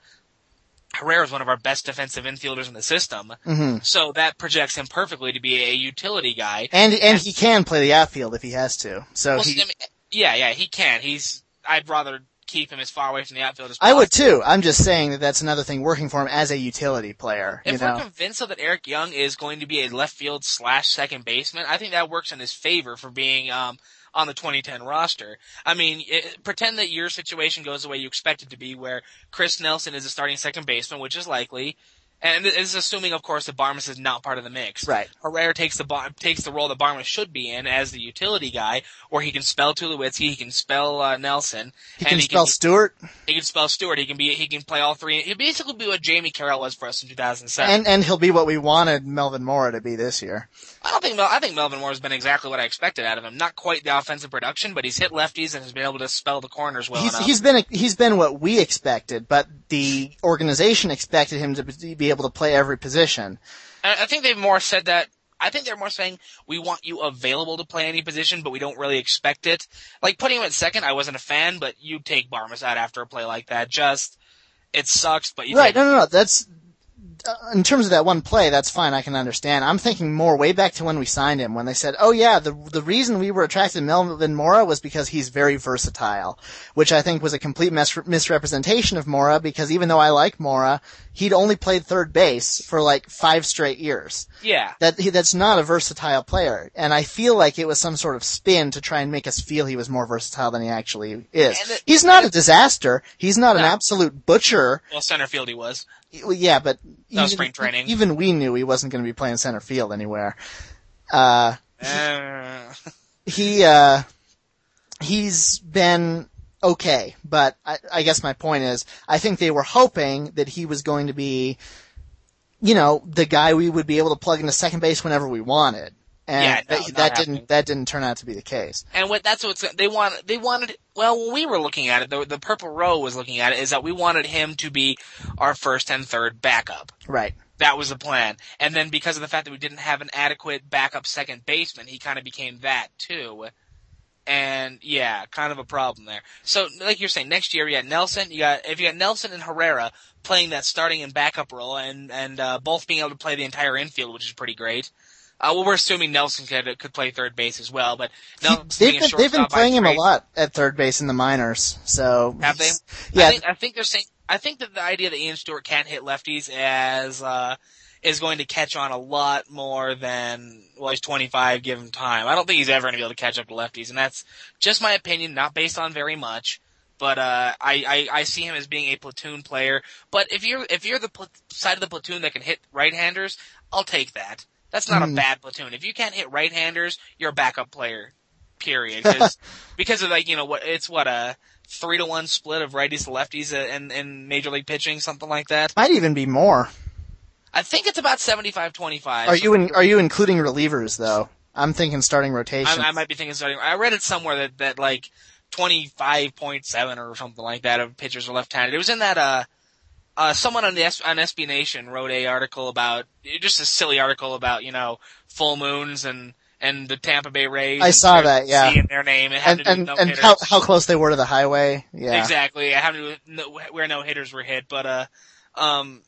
Herrera's one of our best defensive infielders in the system. hmm So that projects him perfectly to be a utility guy. And and he can play the outfield if he has to. So Well, he, I mean, yeah, yeah, he can. He's, I'd rather keep him as far away from the outfield as possible. I would too. I'm just saying that that's another thing working for him as a utility player. If you know, we're convinced though that Eric Young is going to be a left field slash second baseman, I think that works in his favor for being um, on the 2010 roster. I mean, it, pretend that your situation goes the way you expect it to be, where Chris Nelson is a starting second baseman, which is likely. And this is assuming, of course, that Barmes is not part of the mix. Right. Herrera takes the Bar- takes the role that Barmes should be in as the utility guy, where he can spell Tulowitzki, he can spell uh, Nelson, he can he spell can Stewart, he can spell Stewart. He can be he can play all three. He'll basically be what Jamie Carroll was for us in 2007. and and he'll be what we wanted Melvin Mora to be this year. I don't think Mel- I think Melvin Mora has been exactly what I expected out of him. Not quite the offensive production, but he's hit lefties and has been able to spell the corners well he's enough. he's been a, he's been what we expected, but the organization expected him to be able to play every position. I think they've more said that. I think they're more saying we want you available to play any position, but we don't really expect it. Like putting him at second, I wasn't a fan, but you take Barmes out after a play like that. Just it sucks, but you right. Take- no, no, no. That's Uh, in terms of that one play, that's fine. I can understand. I'm thinking more way back to when we signed him, when they said, "Oh yeah, the the reason we were attracted to Melvin Mora was because he's very versatile," which I think was a complete mis- misrepresentation of Mora. Because even though I like Mora, he'd only played third base for like five straight years. Yeah, that he, that's not a versatile player, and I feel like it was some sort of spin to try and make us feel he was more versatile than he actually is. It, he's not a disaster. He's not no. an absolute butcher. Well, center field he was. Yeah, but even, spring training. even we knew he wasn't going to be playing center field anywhere. Uh, uh. he, uh, he's been okay, but I, I guess my point is, I think they were hoping that he was going to be, you know, the guy we would be able to plug into second base whenever we wanted. And yeah, no, that, that didn't that didn't turn out to be the case. And what that's what they want. They wanted. Well, when we were looking at it, the, the purple row was looking at it. Is that we wanted him to be our first and third backup. Right. That was the plan. And then because of the fact that we didn't have an adequate backup second baseman, he kind of became that too. And yeah, kind of a problem there. So like you're saying, next year you got Nelson, you got if you got Nelson and Herrera playing that starting and backup role, and and uh, both being able to play the entire infield, which is pretty great. Uh, well, we're assuming Nelson could could play third base as well, but Nelson they've been they've been playing him a lot at third base in the minors. So have they? Yeah, I think, I think they're saying. I think that the idea that Ian Stewart can't hit lefties as uh, is going to catch on a lot more than well, he's 25. Give him time. I don't think he's ever going to be able to catch up to lefties, and that's just my opinion, not based on very much. But uh, I, I I see him as being a platoon player. But if you're if you're the pl- side of the platoon that can hit right-handers, I'll take that. That's not mm. a hmm. bad platoon. If you can't hit right-handers, you're a backup player. Period. Cause, because of like you know what it's what a three to one split of righties to lefties in in major league pitching, something like that. Might even be more. I think it's about 75-25. Are you in, are you including relievers though? I'm thinking starting rotation. I, I might be thinking starting. I read it somewhere that that like 25.7 or something like that of pitchers are left-handed. It was in that uh uh, someone on the S- on SB Nation wrote a article about just a silly article about you know full moons and and the Tampa Bay Rays. I saw that, yeah. In their name and and, and how how close they were to the highway. Yeah, exactly. How to where no hitters were hit, but uh, um,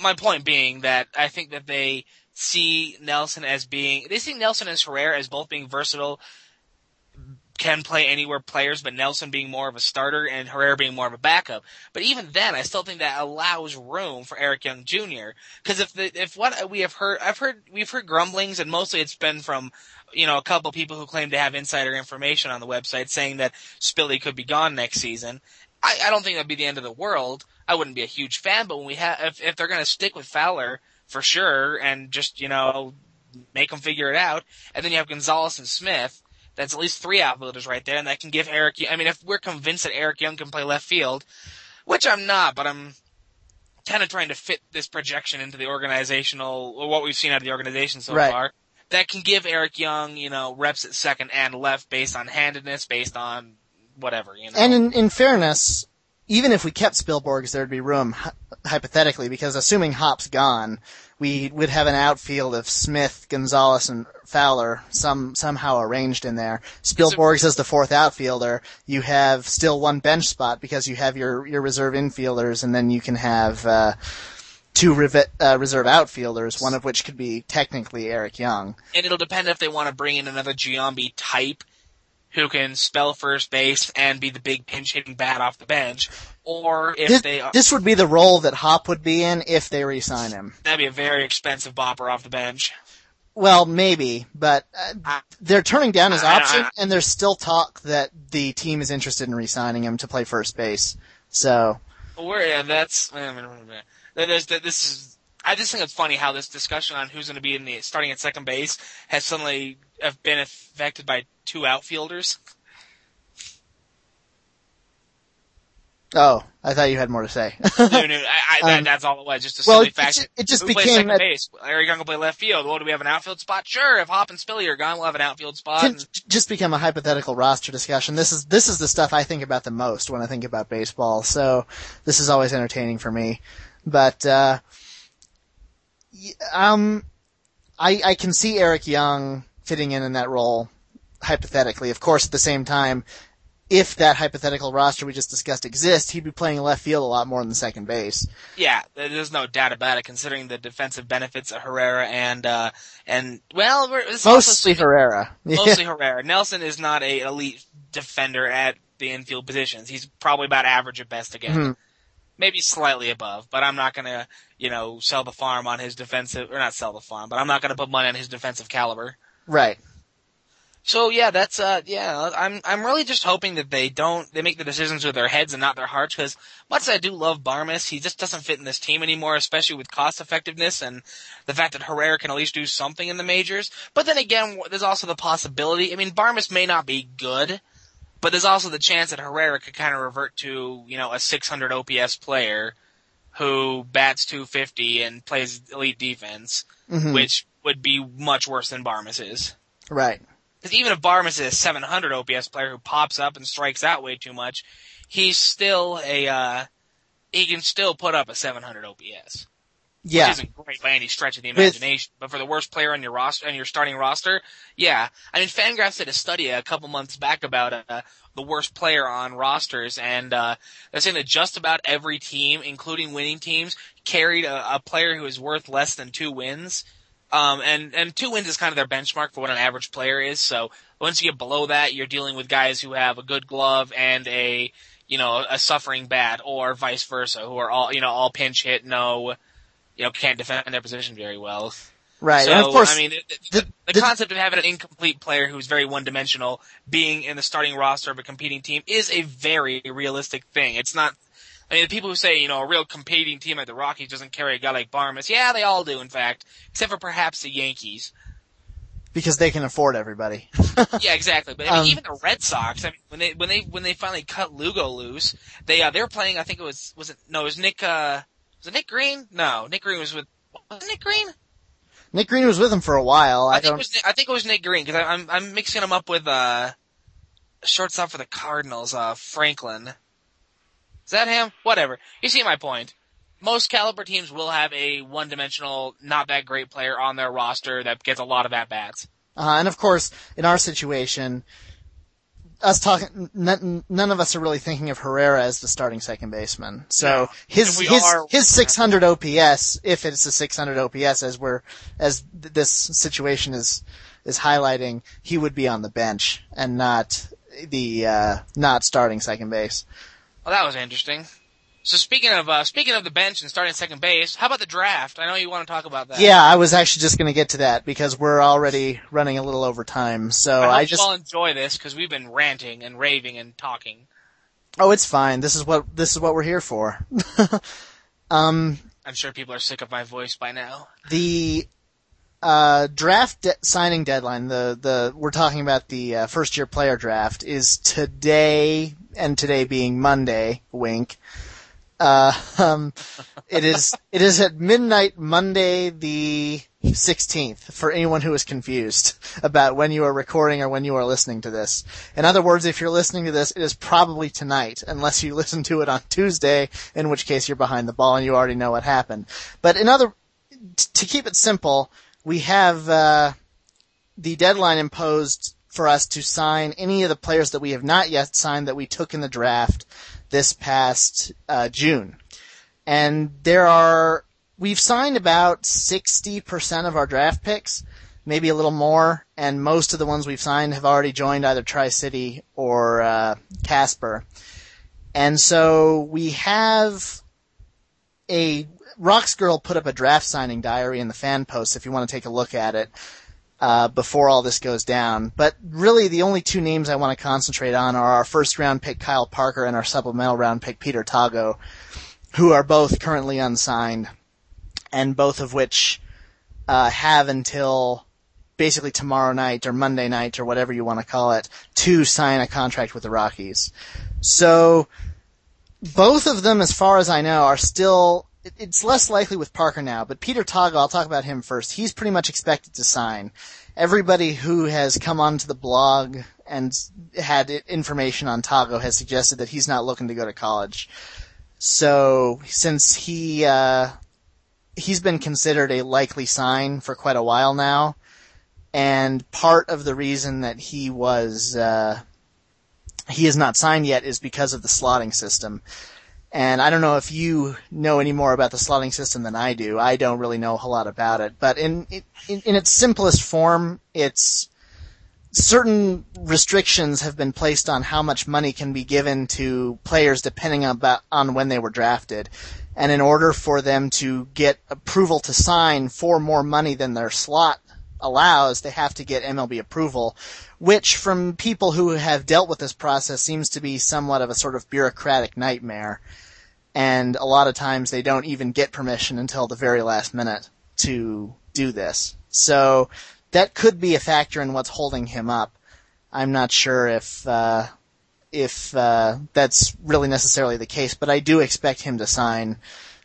my point being that I think that they see Nelson as being they see Nelson and Herrera as both being versatile can play anywhere players, but Nelson being more of a starter and Herrera being more of a backup. But even then, I still think that allows room for Eric Young Jr. Because if the, if what we have heard, I've heard we've heard grumblings, and mostly it's been from you know a couple people who claim to have insider information on the website saying that Spilly could be gone next season. I, I don't think that'd be the end of the world. I wouldn't be a huge fan, but when we have if, if they're going to stick with Fowler for sure and just you know make them figure it out, and then you have Gonzalez and Smith that's at least three outfielders right there, and that can give Eric. I mean, if we're convinced that Eric Young can play left field, which I'm not, but I'm kind of trying to fit this projection into the organizational, or what we've seen out of the organization so right. far. That can give Eric Young, you know, reps at second and left based on handedness, based on whatever, you know. And in, in fairness, even if we kept Spilborghs, there'd be room, hypothetically, because assuming Hawpe's gone, we would have an outfield of Smith, Gonzalez, and Fowler some somehow arranged in there. Spilborghs as the fourth outfielder. You have still one bench spot because you have your your reserve infielders, and then you can have uh, two rev- uh, reserve outfielders, one of which could be technically Eric Young. And it'll depend if they want to bring in another Giambi type who can spell first base and be the big pinch hitting bat off the bench, or if this, they this would be the role that Hawpe would be in if they re-sign him. That'd be a very expensive bopper off the bench. Well, maybe, but uh, they're turning down his option, and there's still talk that the team is interested in re-signing him to play first base. So, where yeah, that's this is. I just think it's funny how this discussion on who's going to be in the starting at second base has suddenly have been affected by two outfielders. Oh, I thought you had more to say. no, no, I, I, that, Um, that's all it was. Just a well, silly it fact. just- it just Who became second a- base. Larry Young will play left field. Well, do we have an outfield spot? Sure. If Hawpe and Spilly are gone, we'll have an outfield spot. And, just become a hypothetical roster discussion. This is this is the stuff I think about the most when I think about baseball. So this is always entertaining for me. But uh, um, I I can see Eric Young fitting in in that role hypothetically. Of course, at the same time, if that hypothetical roster we just discussed exists, he'd be playing left field a lot more than second base. yeah, there's no doubt about it. Considering the defensive benefits of Herrera and uh and well, we're, this is also Mostly Herrera. mostly Herrera. Nelson is not a elite defender at the infield positions. He's probably about average at best again. Mhm. Maybe slightly above, but I'm not gonna, you know, sell the farm on his defensive, or not sell the farm, but I'm not gonna put money on his defensive caliber. Right. So yeah, that's uh yeah, I'm I'm really just hoping that they don't they make the decisions with their heads and not their hearts because much as I do love Barmes, he just doesn't fit in this team anymore, especially with cost effectiveness and the fact that Herrera can at least do something in the majors. But then again, there's also the possibility. I mean, Barmes may not be good, but there's also the chance that Herrera could kind of revert to you know a 600 OPS player who bats 250 and plays elite defense, Mhm. which would be much worse than Barmes is. Right. Because even if Barmes is a 700 OPS player who pops up and strikes out way too much, he's still a, uh, he can still put up a 700 OPS. Yeah. Which isn't great by any stretch of the With- imagination. but for the worst player on your roster, on your starting roster, yeah. I mean, Fangraphs did a study a couple months back about, uh, the worst player on rosters, and, uh, they're saying that just about every team, including winning teams, carried a, a player who is worth less than two wins. Um, and, and two wins is kind of their benchmark for what an average player is. So once you get below that, you're dealing with guys who have a good glove and a, you know, a suffering bat or vice versa, who are all, you know, all pinch hit, no, you know, can't defend their position very well. Right. So, and of course, I mean, the, the, the- the concept of having an incomplete player who's very one-dimensional being in the starting roster of a competing team is a very realistic thing. It's not, I mean, the people who say, you know, a real competing team like the Rockies doesn't carry a guy like Barmes, yeah, they all do, in fact, except for perhaps the Yankees. because they can afford everybody. Yeah, exactly. But I mean, Um, even the Red Sox. I mean, when they when they when they finally cut Lugo loose, they uh, they were playing. I think it was was it no, it was Nick. uh Was it Nick Green? No, Nick Green was with. Was Nick Green? Nick Green was with him for a while. I, I, think it was. Nick- I think it was Nick Green because I'm I'm mixing him up with uh shortstop for the Cardinals, uh Franklin. Is that him? Whatever. You see my point. Most caliber teams will have a one-dimensional, not that great player on their roster that gets a lot of at bats. Uh, and of course, in our situation, us talking, none, none of us are really thinking of Herrera as the starting second baseman. So his his are- his 600 OPS, if it's a 600 OPS, as we're as th- this situation is is highlighting, he would be on the bench and not the uh, not starting second base. Well, that was interesting. So speaking of uh, speaking of the bench and starting second base, how about the draft? I know you want to talk about that. Yeah, I was actually just going to get to that because we're already running a little over time. So I, hope I just you all enjoy this because we've been ranting and raving and talking. oh, it's fine. This is what this is what we're here for. um, I'm sure people are sick of my voice by now. the uh, draft de- signing deadline, the the we're talking about the uh, first year player draft, is today, and today being Monday. Wink. Uh, um, it is it is at midnight Monday the 16th for anyone who is confused about when you are recording or when you are listening to this. In other words, if you're listening to this, it is probably tonight, unless you listen to it on Tuesday, in which case you're behind the ball and you already know what happened. But in other, t- to keep it simple, we have uh, the deadline imposed for us to sign any of the players that we have not yet signed that we took in the draft this past uh, June. And there are, we've signed about 60% of our draft picks, maybe a little more, and most of the ones we've signed have already joined either Tri-City or uh, Casper. And so we have a Rocks Girl put up a draft signing diary in the fan post if you want to take a look at it uh, before all this goes down. But really, the only two names I want to concentrate on are our first round pick Kyle Parker and our supplemental round pick Peter Tago, who are both currently unsigned, and both of which uh, have until basically tomorrow night or Monday night or whatever you want to call it to sign a contract with the Rockies. So both of them, as far as I know, are still. It's less likely with Parker now, but Peter Tago, I'll talk about him first. He's pretty much expected to sign. Everybody who has come onto the blog and had information on Tago has suggested that he's not looking to go to college. So since he uh, he's been considered a likely sign for quite a while now, and part of the reason that he was uh, he is not signed yet is because of the slotting system. And I don't know if you know any more about the slotting system than I do. I don't really know a whole lot about it, but in in, in its simplest form, it's certain restrictions have been placed on how much money can be given to players depending on, on when they were drafted. And in order for them to get approval to sign for more money than their slot allows, they have to get MLB approval, which from people who have dealt with this process seems to be somewhat of a sort of bureaucratic nightmare. And a lot of times they don't even get permission until the very last minute to do this. So that could be a factor in what's holding him up. I'm not sure if uh, if uh, that's really necessarily the case, but I do expect him to sign.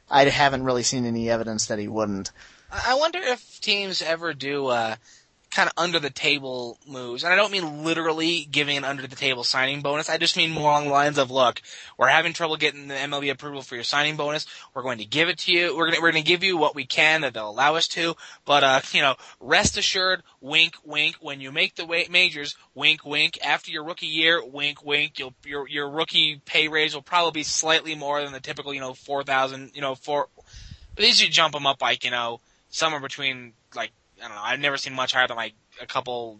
I haven't really seen any evidence that he wouldn't. I wonder if teams ever do uh, kind of under the table moves. And I don't mean literally giving an under the table signing bonus. I just mean more along the lines of, look, we're having trouble getting the MLB approval for your signing bonus. We're going to give it to you. We're going to, we're to give you what we can that they'll allow us to. But, uh, you know, rest assured, wink, wink, when you make the majors, wink, wink, after your rookie year, wink, wink, you'll, your, your rookie pay raise will probably be slightly more than the typical, you know, 4,000, you know, four, these you jump them up like, you know, somewhere between like I don't know. I've never seen much higher than like a couple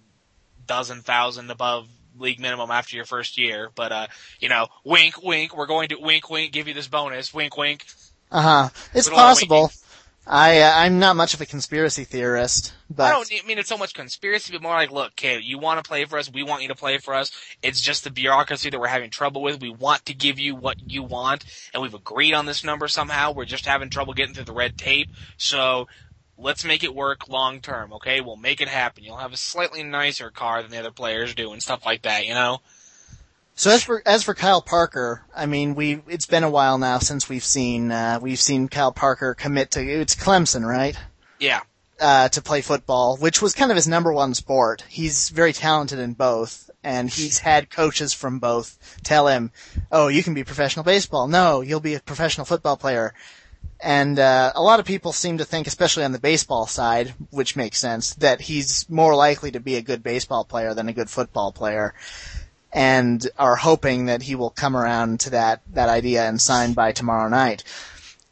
dozen thousand above league minimum after your first year. But uh, you know, wink, wink. We're going to wink, wink. Give you this bonus. Wink, wink. Uh huh. It's possible. I uh, I'm not much of a conspiracy theorist, but I don't I mean it's so much conspiracy, but more like, look, kid, you want to play for us, we want you to play for us. It's just the bureaucracy that we're having trouble with. We want to give you what you want, and we've agreed on this number somehow. We're just having trouble getting through the red tape. So let's make it work long term, okay? We'll make it happen. You'll have a slightly nicer car than the other players do and stuff like that, you know? So as for as for Kyle Parker, I mean, we it's been a while now since we've seen uh, we've seen Kyle Parker commit to it's Clemson, right? Yeah. Uh, to play football, which was kind of his number one sport. He's very talented in both, and he's had coaches from both tell him, "Oh, you can be professional baseball. No, you'll be a professional football player." And uh, a lot of people seem to think, especially on the baseball side, which makes sense, that he's more likely to be a good baseball player than a good football player, and are hoping that he will come around to that that idea and sign by tomorrow night.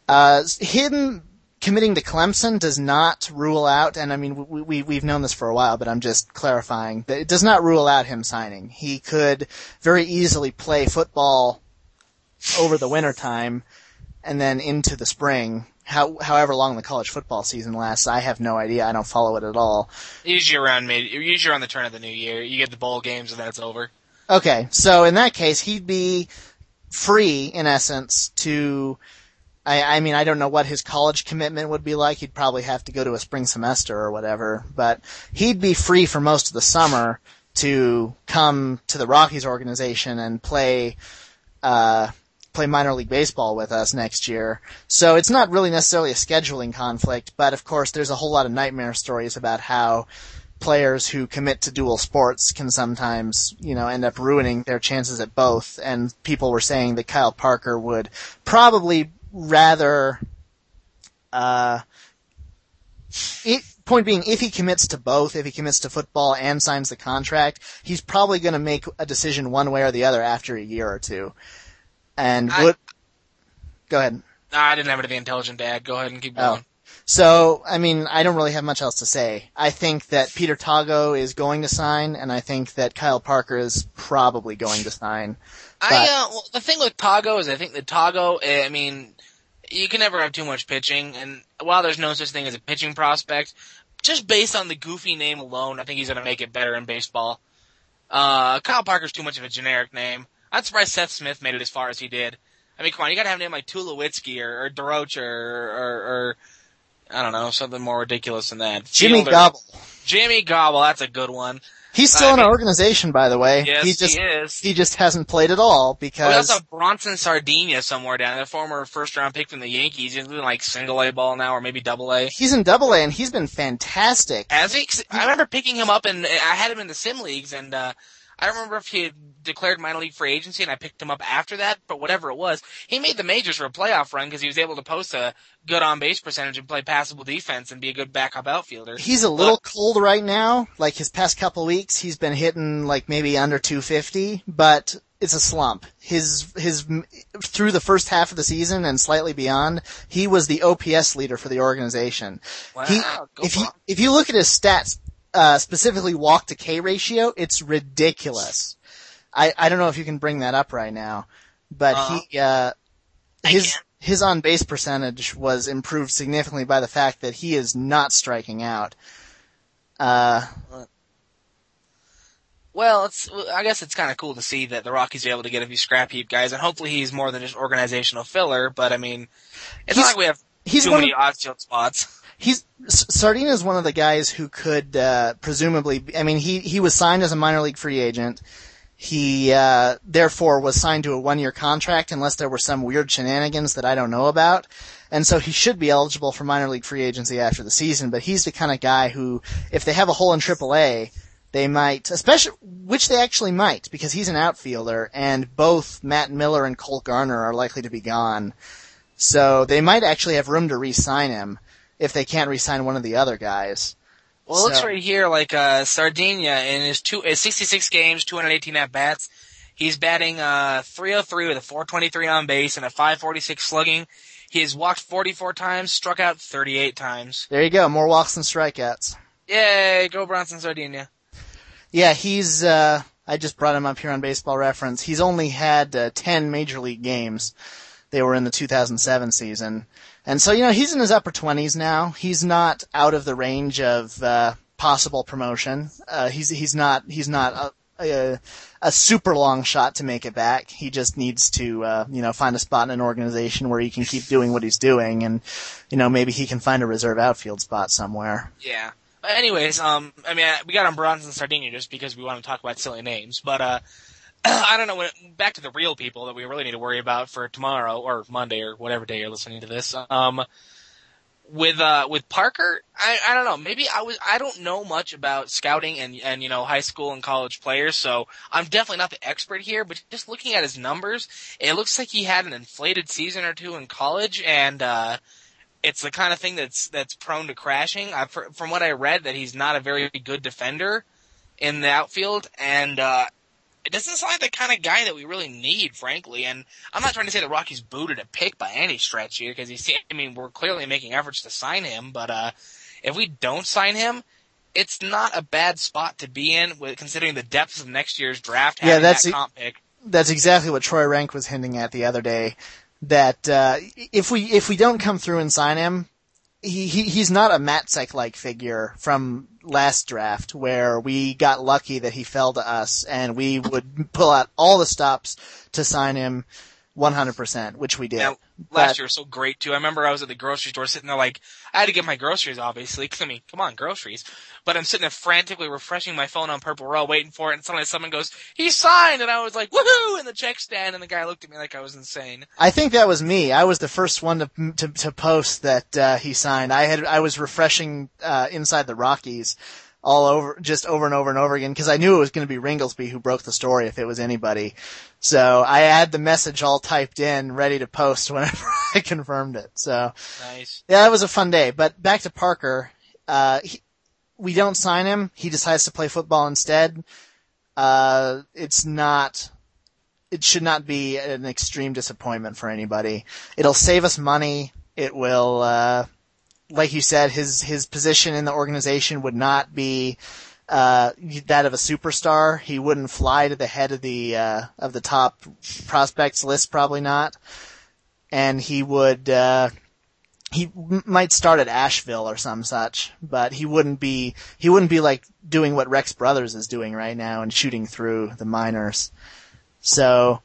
Uh, him committing to Clemson does not rule out, and I mean we, we we've known this for a while, but I'm just clarifying that it does not rule out him signing. He could very easily play football over the winter time and then into the spring. How, however long the college football season lasts, I have no idea. I don't follow it at all. Usually around mid, usually around the turn of the new year. You get the bowl games and then it's over. Okay, so in that case, he'd be free, in essence, to. I, I mean, I don't know what his college commitment would be like. He'd probably have to go to a spring semester or whatever, but he'd be free for most of the summer to come to the Rockies organization and play. Uh, play minor league baseball with us next year. So it's not really necessarily a scheduling conflict, but of course there's a whole lot of nightmare stories about how players who commit to dual sports can sometimes, you know, end up ruining their chances at both. And people were saying that Kyle Parker would probably rather, uh, it, point being, if he commits to both, if he commits to football and signs the contract, he's probably going to make a decision one way or the other after a year or two. And I, what? Go ahead. I didn't have anything intelligent to add. Go ahead and keep going. Oh. So, I mean, I don't really have much else to say. I think that Peter Tago is going to sign, and I think that Kyle Parker is probably going to sign. But... I, uh, well, the thing with Tago is I think that Tago, eh, I mean, you can never have too much pitching, and while there's no such thing as a pitching prospect, just based on the goofy name alone, I think he's going to make it better in baseball. Uh, Kyle Parker's too much of a generic name. I'm surprised Seth Smith made it as far as he did. I mean, come on, you gotta have a name like Tulowitzki or, or Durocher or, or, or, I don't know, something more ridiculous than that. Jimmy Fielder. Gobble. Jimmy Gobble, that's a good one. He's still I in our organization, by the way. Yes, he just he is. he just hasn't played at all because also have Bronson Sardinha somewhere down there, former first round pick from the Yankees. He's doing like single A ball now, or maybe double A. he's in Double A and he's been fantastic. As he, I remember picking him up, and I had him in the sim leagues, and uh, I don't remember if he had declared minor league free agency, and I picked him up after that. But whatever it was, he made the majors for a playoff run because he was able to post a good on base percentage and play passable defense and be a good backup outfielder. He's a little cold right now. Like his past couple weeks, he's been hitting like maybe under 250, but it's a slump. His his through the first half of the season and slightly beyond, he was the OPS leader for the organization. Wow, he, if you if you look at his stats, uh, specifically walk to K ratio, it's ridiculous. I I don't know if you can bring that up right now, but Uh-huh. he uh, his his on base percentage was improved significantly by the fact that he is not striking out. Uh, Well, it's I guess it's kind of cool to see that the Rockies are able to get a few scrap heap guys, and hopefully he's more than just organizational filler. But I mean, it's not like we have he's too many of, outfield spots. He's Sardinha is one of the guys who could uh, presumably. I mean, he he was signed as a minor league free agent. He uh, therefore was signed to a one year contract unless there were some weird shenanigans that I don't know about. And so he should be eligible for minor league free agency after the season, but he's the kind of guy who, if they have a hole in AAA, they might, especially, which they actually might, because he's an outfielder, and both Matt Miller and Cole Garner are likely to be gone. So they might actually have room to re-sign him if they can't re-sign one of the other guys. Well, it looks right here like uh, Sardinha in his two his 66 games, 218 at bats. He's batting uh, 303 with a 423 on base and a 546 slugging. He has walked 44 times, struck out 38 times. There you go, more walks than strikeouts. Yay, go Bronson Sardinha. Yeah, he's, uh, I just brought him up here on baseball reference. He's only had uh, 10 major league games. They were in the 2007 season. And so, you know, he's in his upper 20s now. He's not out of the range of, uh, possible promotion. Uh, he's, he's not, he's not a, a, a super long shot to make it back. He just needs to, uh, you know, find a spot in an organization where he can keep doing what he's doing and, you know, maybe he can find a reserve outfield spot somewhere. Yeah. But anyways, um, I mean, we got on Bronson Sardinha just because we want to talk about silly names, but uh, I don't know. Back to the real people that we really need to worry about for tomorrow or Monday or whatever day you're listening to this. Um, with uh with Parker, I I don't know. Maybe I was I don't know much about scouting and and you know high school and college players, so I'm definitely not the expert here. But just looking at his numbers, it looks like he had an inflated season or two in college, and uh it's the kind of thing that's that's prone to crashing. I've, from what I read, that he's not a very good defender in the outfield, and uh, it doesn't sound like the kind of guy that we really need, frankly. And I'm not trying to say the Rockies booted a pick by any stretch here, because he's. I mean, we're clearly making efforts to sign him, but uh, if we don't sign him. It's not a bad spot to be in, with considering the depths of next year's draft. Yeah, that's that comp pick. that's exactly what Troy Renck was hinting at the other day. That uh, if we if we don't come through and sign him, he, he he's not a Matzek like figure from last draft where we got lucky that he fell to us and we would pull out all the stops to sign him 100%, which we did. Now, But- last year was so great too. I remember I was at the grocery store sitting there like, I had to get my groceries obviously, 'cause I mean, come on, groceries. But I'm sitting there frantically refreshing my phone on Purple Row waiting for it and suddenly someone goes, he signed! And I was like, woohoo! In the check stand and the guy looked at me like I was insane. I think that was me. I was the first one to to, to post that uh, he signed. I had I was refreshing uh, inside the Rockies all over, just over and over and over again, because I knew it was going to be Ringolsby who broke the story if it was anybody. So I had the message all typed in, ready to post whenever I confirmed it. So Nice. yeah, that was a fun day. But back to Parker. Uh, he, we don't sign him. He decides to play football instead. Uh, it's not, it should not be an extreme disappointment for anybody. It'll save us money. It will, uh, like you said, his, his position in the organization would not be, uh, that of a superstar. He wouldn't fly to the head of the, uh, of the top prospects list, probably not. And he would, uh, he might start at Asheville or some such, but he wouldn't be he wouldn't be like doing what Rex Brothers is doing right now and shooting through the minors. So,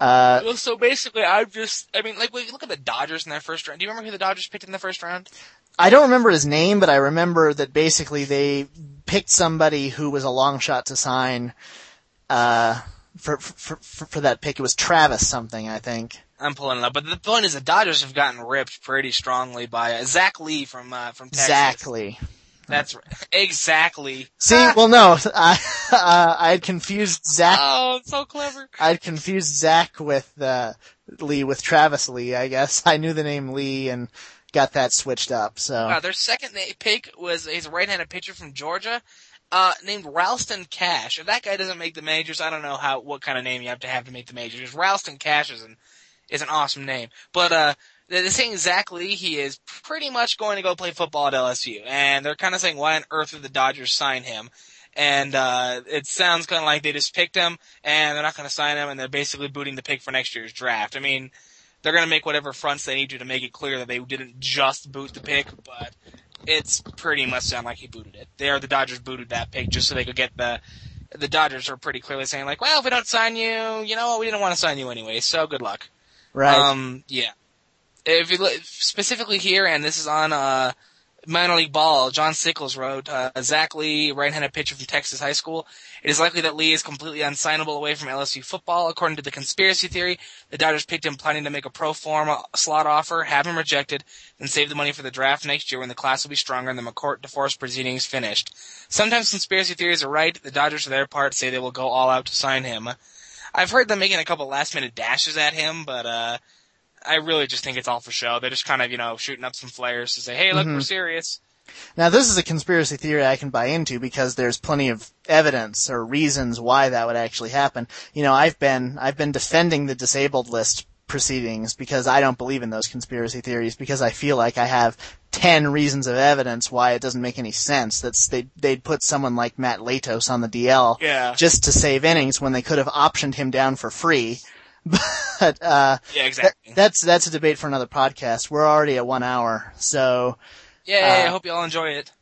uh, Well, so basically, I'm just, I mean, like, look at the Dodgers in their first round. Do you remember who the Dodgers picked in the first round? I don't remember his name, but I remember that basically they picked somebody who was a long shot to sign, uh, for, for, for, for that pick. It was Travis something, I think. I'm pulling it up, but the point is the Dodgers have gotten ripped pretty strongly by uh, Zach Lee from uh, from Texas. Exactly. That's right. exactly. See, well, no, I uh, I had confused Zach. Oh, so clever. I'd confused Zach with uh, Lee with Travis Lee. I guess I knew the name Lee and got that switched up. So Uh, their second pick was he's a right-handed pitcher from Georgia, uh, named Ralston Cash. If that guy doesn't make the majors, I don't know how what kind of name you have to have to make the majors. Ralston Cash is an is an awesome name. But uh, they're saying Zach Lee, he is pretty much going to go play football at LSU, and they're kind of saying why on earth would the Dodgers sign him? And uh, it sounds kind of like they just picked him, and they're not going to sign him, and they're basically booting the pick for next year's draft. I mean, they're going to make whatever fronts they need to to make it clear that they didn't just boot the pick, but it's pretty much sound like he booted it. They are the Dodgers booted that pick just so they could get the. The Dodgers are pretty clearly saying like, well, if we don't sign you, you know what, we didn't want to sign you anyway, so good luck. right. Um, yeah. If you look specifically here, and this is on uh, minor league ball, John Sickels wrote, uh, Zach Lee, right-handed pitcher from Texas high school. It is likely that Lee is completely unsignable away from LSU football. According to the conspiracy theory, the Dodgers picked him planning to make a pro forma slot offer, have him rejected, then save the money for the draft next year when the class will be stronger and the McCourt DeForest proceedings finished. Sometimes conspiracy theories are right. The Dodgers, for their part, say they will go all out to sign him. I've heard them making a couple last minute dashes at him, but uh I really just think it's all for show. They're just kind of, you know, shooting up some flares to say, "Hey, look, we're mm-hmm. serious." Now this is a conspiracy theory I can buy into because there's plenty of evidence or reasons why that would actually happen. You know, I've been I've been defending the disabled list proceedings because I don't believe in those conspiracy theories because I feel like I have 10 reasons of evidence why it doesn't make any sense. That's they they'd put someone like Matt Latos on the DL Yeah. just to save innings when they could have optioned him down for free. But uh Yeah, that, exactly. that's that's a debate for another podcast. We're already at 1 hour. So yeah, I uh, hope you all enjoy it.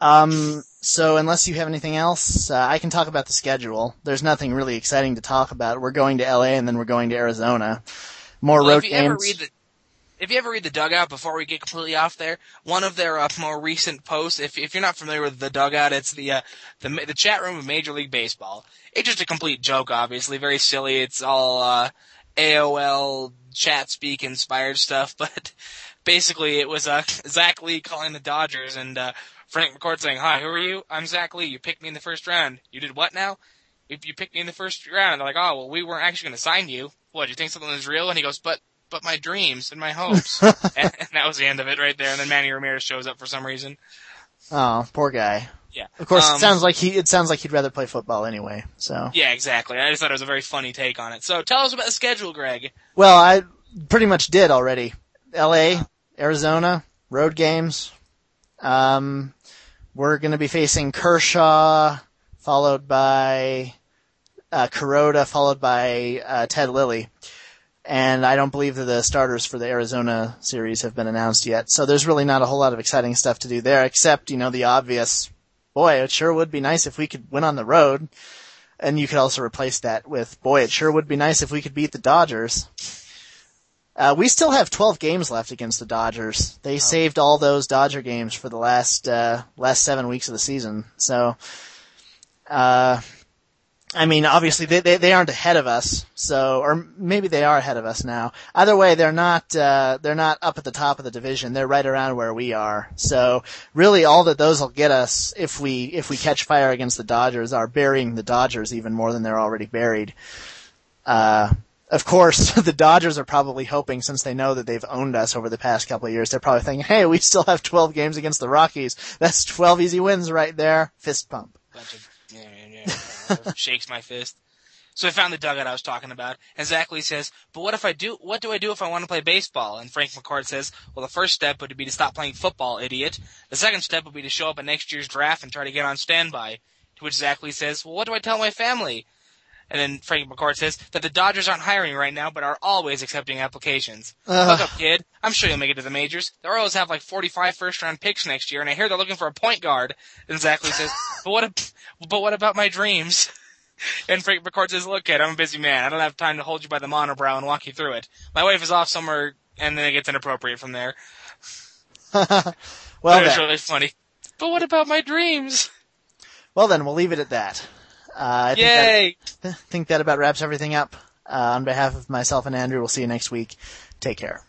um, so unless you have anything else, uh, I can talk about the schedule. There's nothing really exciting to talk about. We're going to LA and then we're going to Arizona. More Well, road if you ever games. read the if you ever read the dugout before we get completely off there, one of their uh, more recent posts, if if you're not familiar with the dugout, it's the uh, the the chat room of Major League Baseball. It's just a complete joke, obviously, very silly. It's all uh, AOL chat speak inspired stuff, but basically it was uh, Zach Lee calling the Dodgers and uh, Frank McCourt saying, "Hi, who are you? I'm Zach Lee. You picked me in the first round. You did what now? If you picked me in the first round." They're like, "Oh, well, we weren't actually going to sign you. What? Do you think something is real?" And he goes, "But." But my dreams and my hopes, and, and that was the end of it right there. And then Manny Ramirez shows up for some reason. oh, poor guy. Yeah, Of course, Um, it sounds like he. It sounds like he'd rather play football anyway. So, Yeah, exactly. I just thought it was a very funny take on it. So tell us about the schedule, Greg. well, I pretty much did already. L.A., Arizona, road games. Um, we're going to be facing Kershaw, followed by uh, Kuroda, followed by uh, Ted Lilly. And I don't believe that the starters for the Arizona series have been announced yet. So there's really not a whole lot of exciting stuff to do there, except, you know, the obvious, boy, it sure would be nice if we could win on the road. And you could also replace that with, boy, it sure would be nice if we could beat the Dodgers. Uh, we still have 12 games left against the Dodgers. They saved all those Dodger games for the last, uh, last seven weeks of the season. So, uh, I mean, obviously they, they, they aren't ahead of us, so, or maybe they are ahead of us now. Either way, they're not, uh, they're not up at the top of the division. They're right around where we are. So, really all that those will get us, if we, if we catch fire against the Dodgers, are burying the Dodgers even more than they're already buried. Uh, of course, the Dodgers are probably hoping, since they know that they've owned us over the past couple of years, they're probably thinking, hey, we still have 12 games against the Rockies. That's 12 easy wins right there. Fist pump. shakes my fist. So I found the dugout I was talking about, and Zach Lee says, "But what if I do? What do I do if I want to play baseball?" And Frank McCourt says, "Well, the first step would be to stop playing football, idiot. The second step would be to show up at next year's draft and try to get on standby." To which Zach Lee says, "Well, what do I tell my family?" And then Frank McCourt says that the Dodgers aren't hiring right now, but are always accepting applications. Look up, kid. I'm sure you'll make it to the majors. The Orioles have like 45 first round picks next year, and I hear they're looking for a point guard. And Zach Lee says, but what, ab- but what about my dreams? And Frank McCourt says, look, kid, I'm a busy man. I don't have time to hold you by the monobrow and walk you through it. My wife is off somewhere, and then it gets inappropriate from there. well, was really funny. But what about my dreams? Well then, we'll leave it at that. Uh, I Yay! Think that, think that about wraps everything up. Uh, on behalf of myself and Andrew, we'll see you next week. Take care.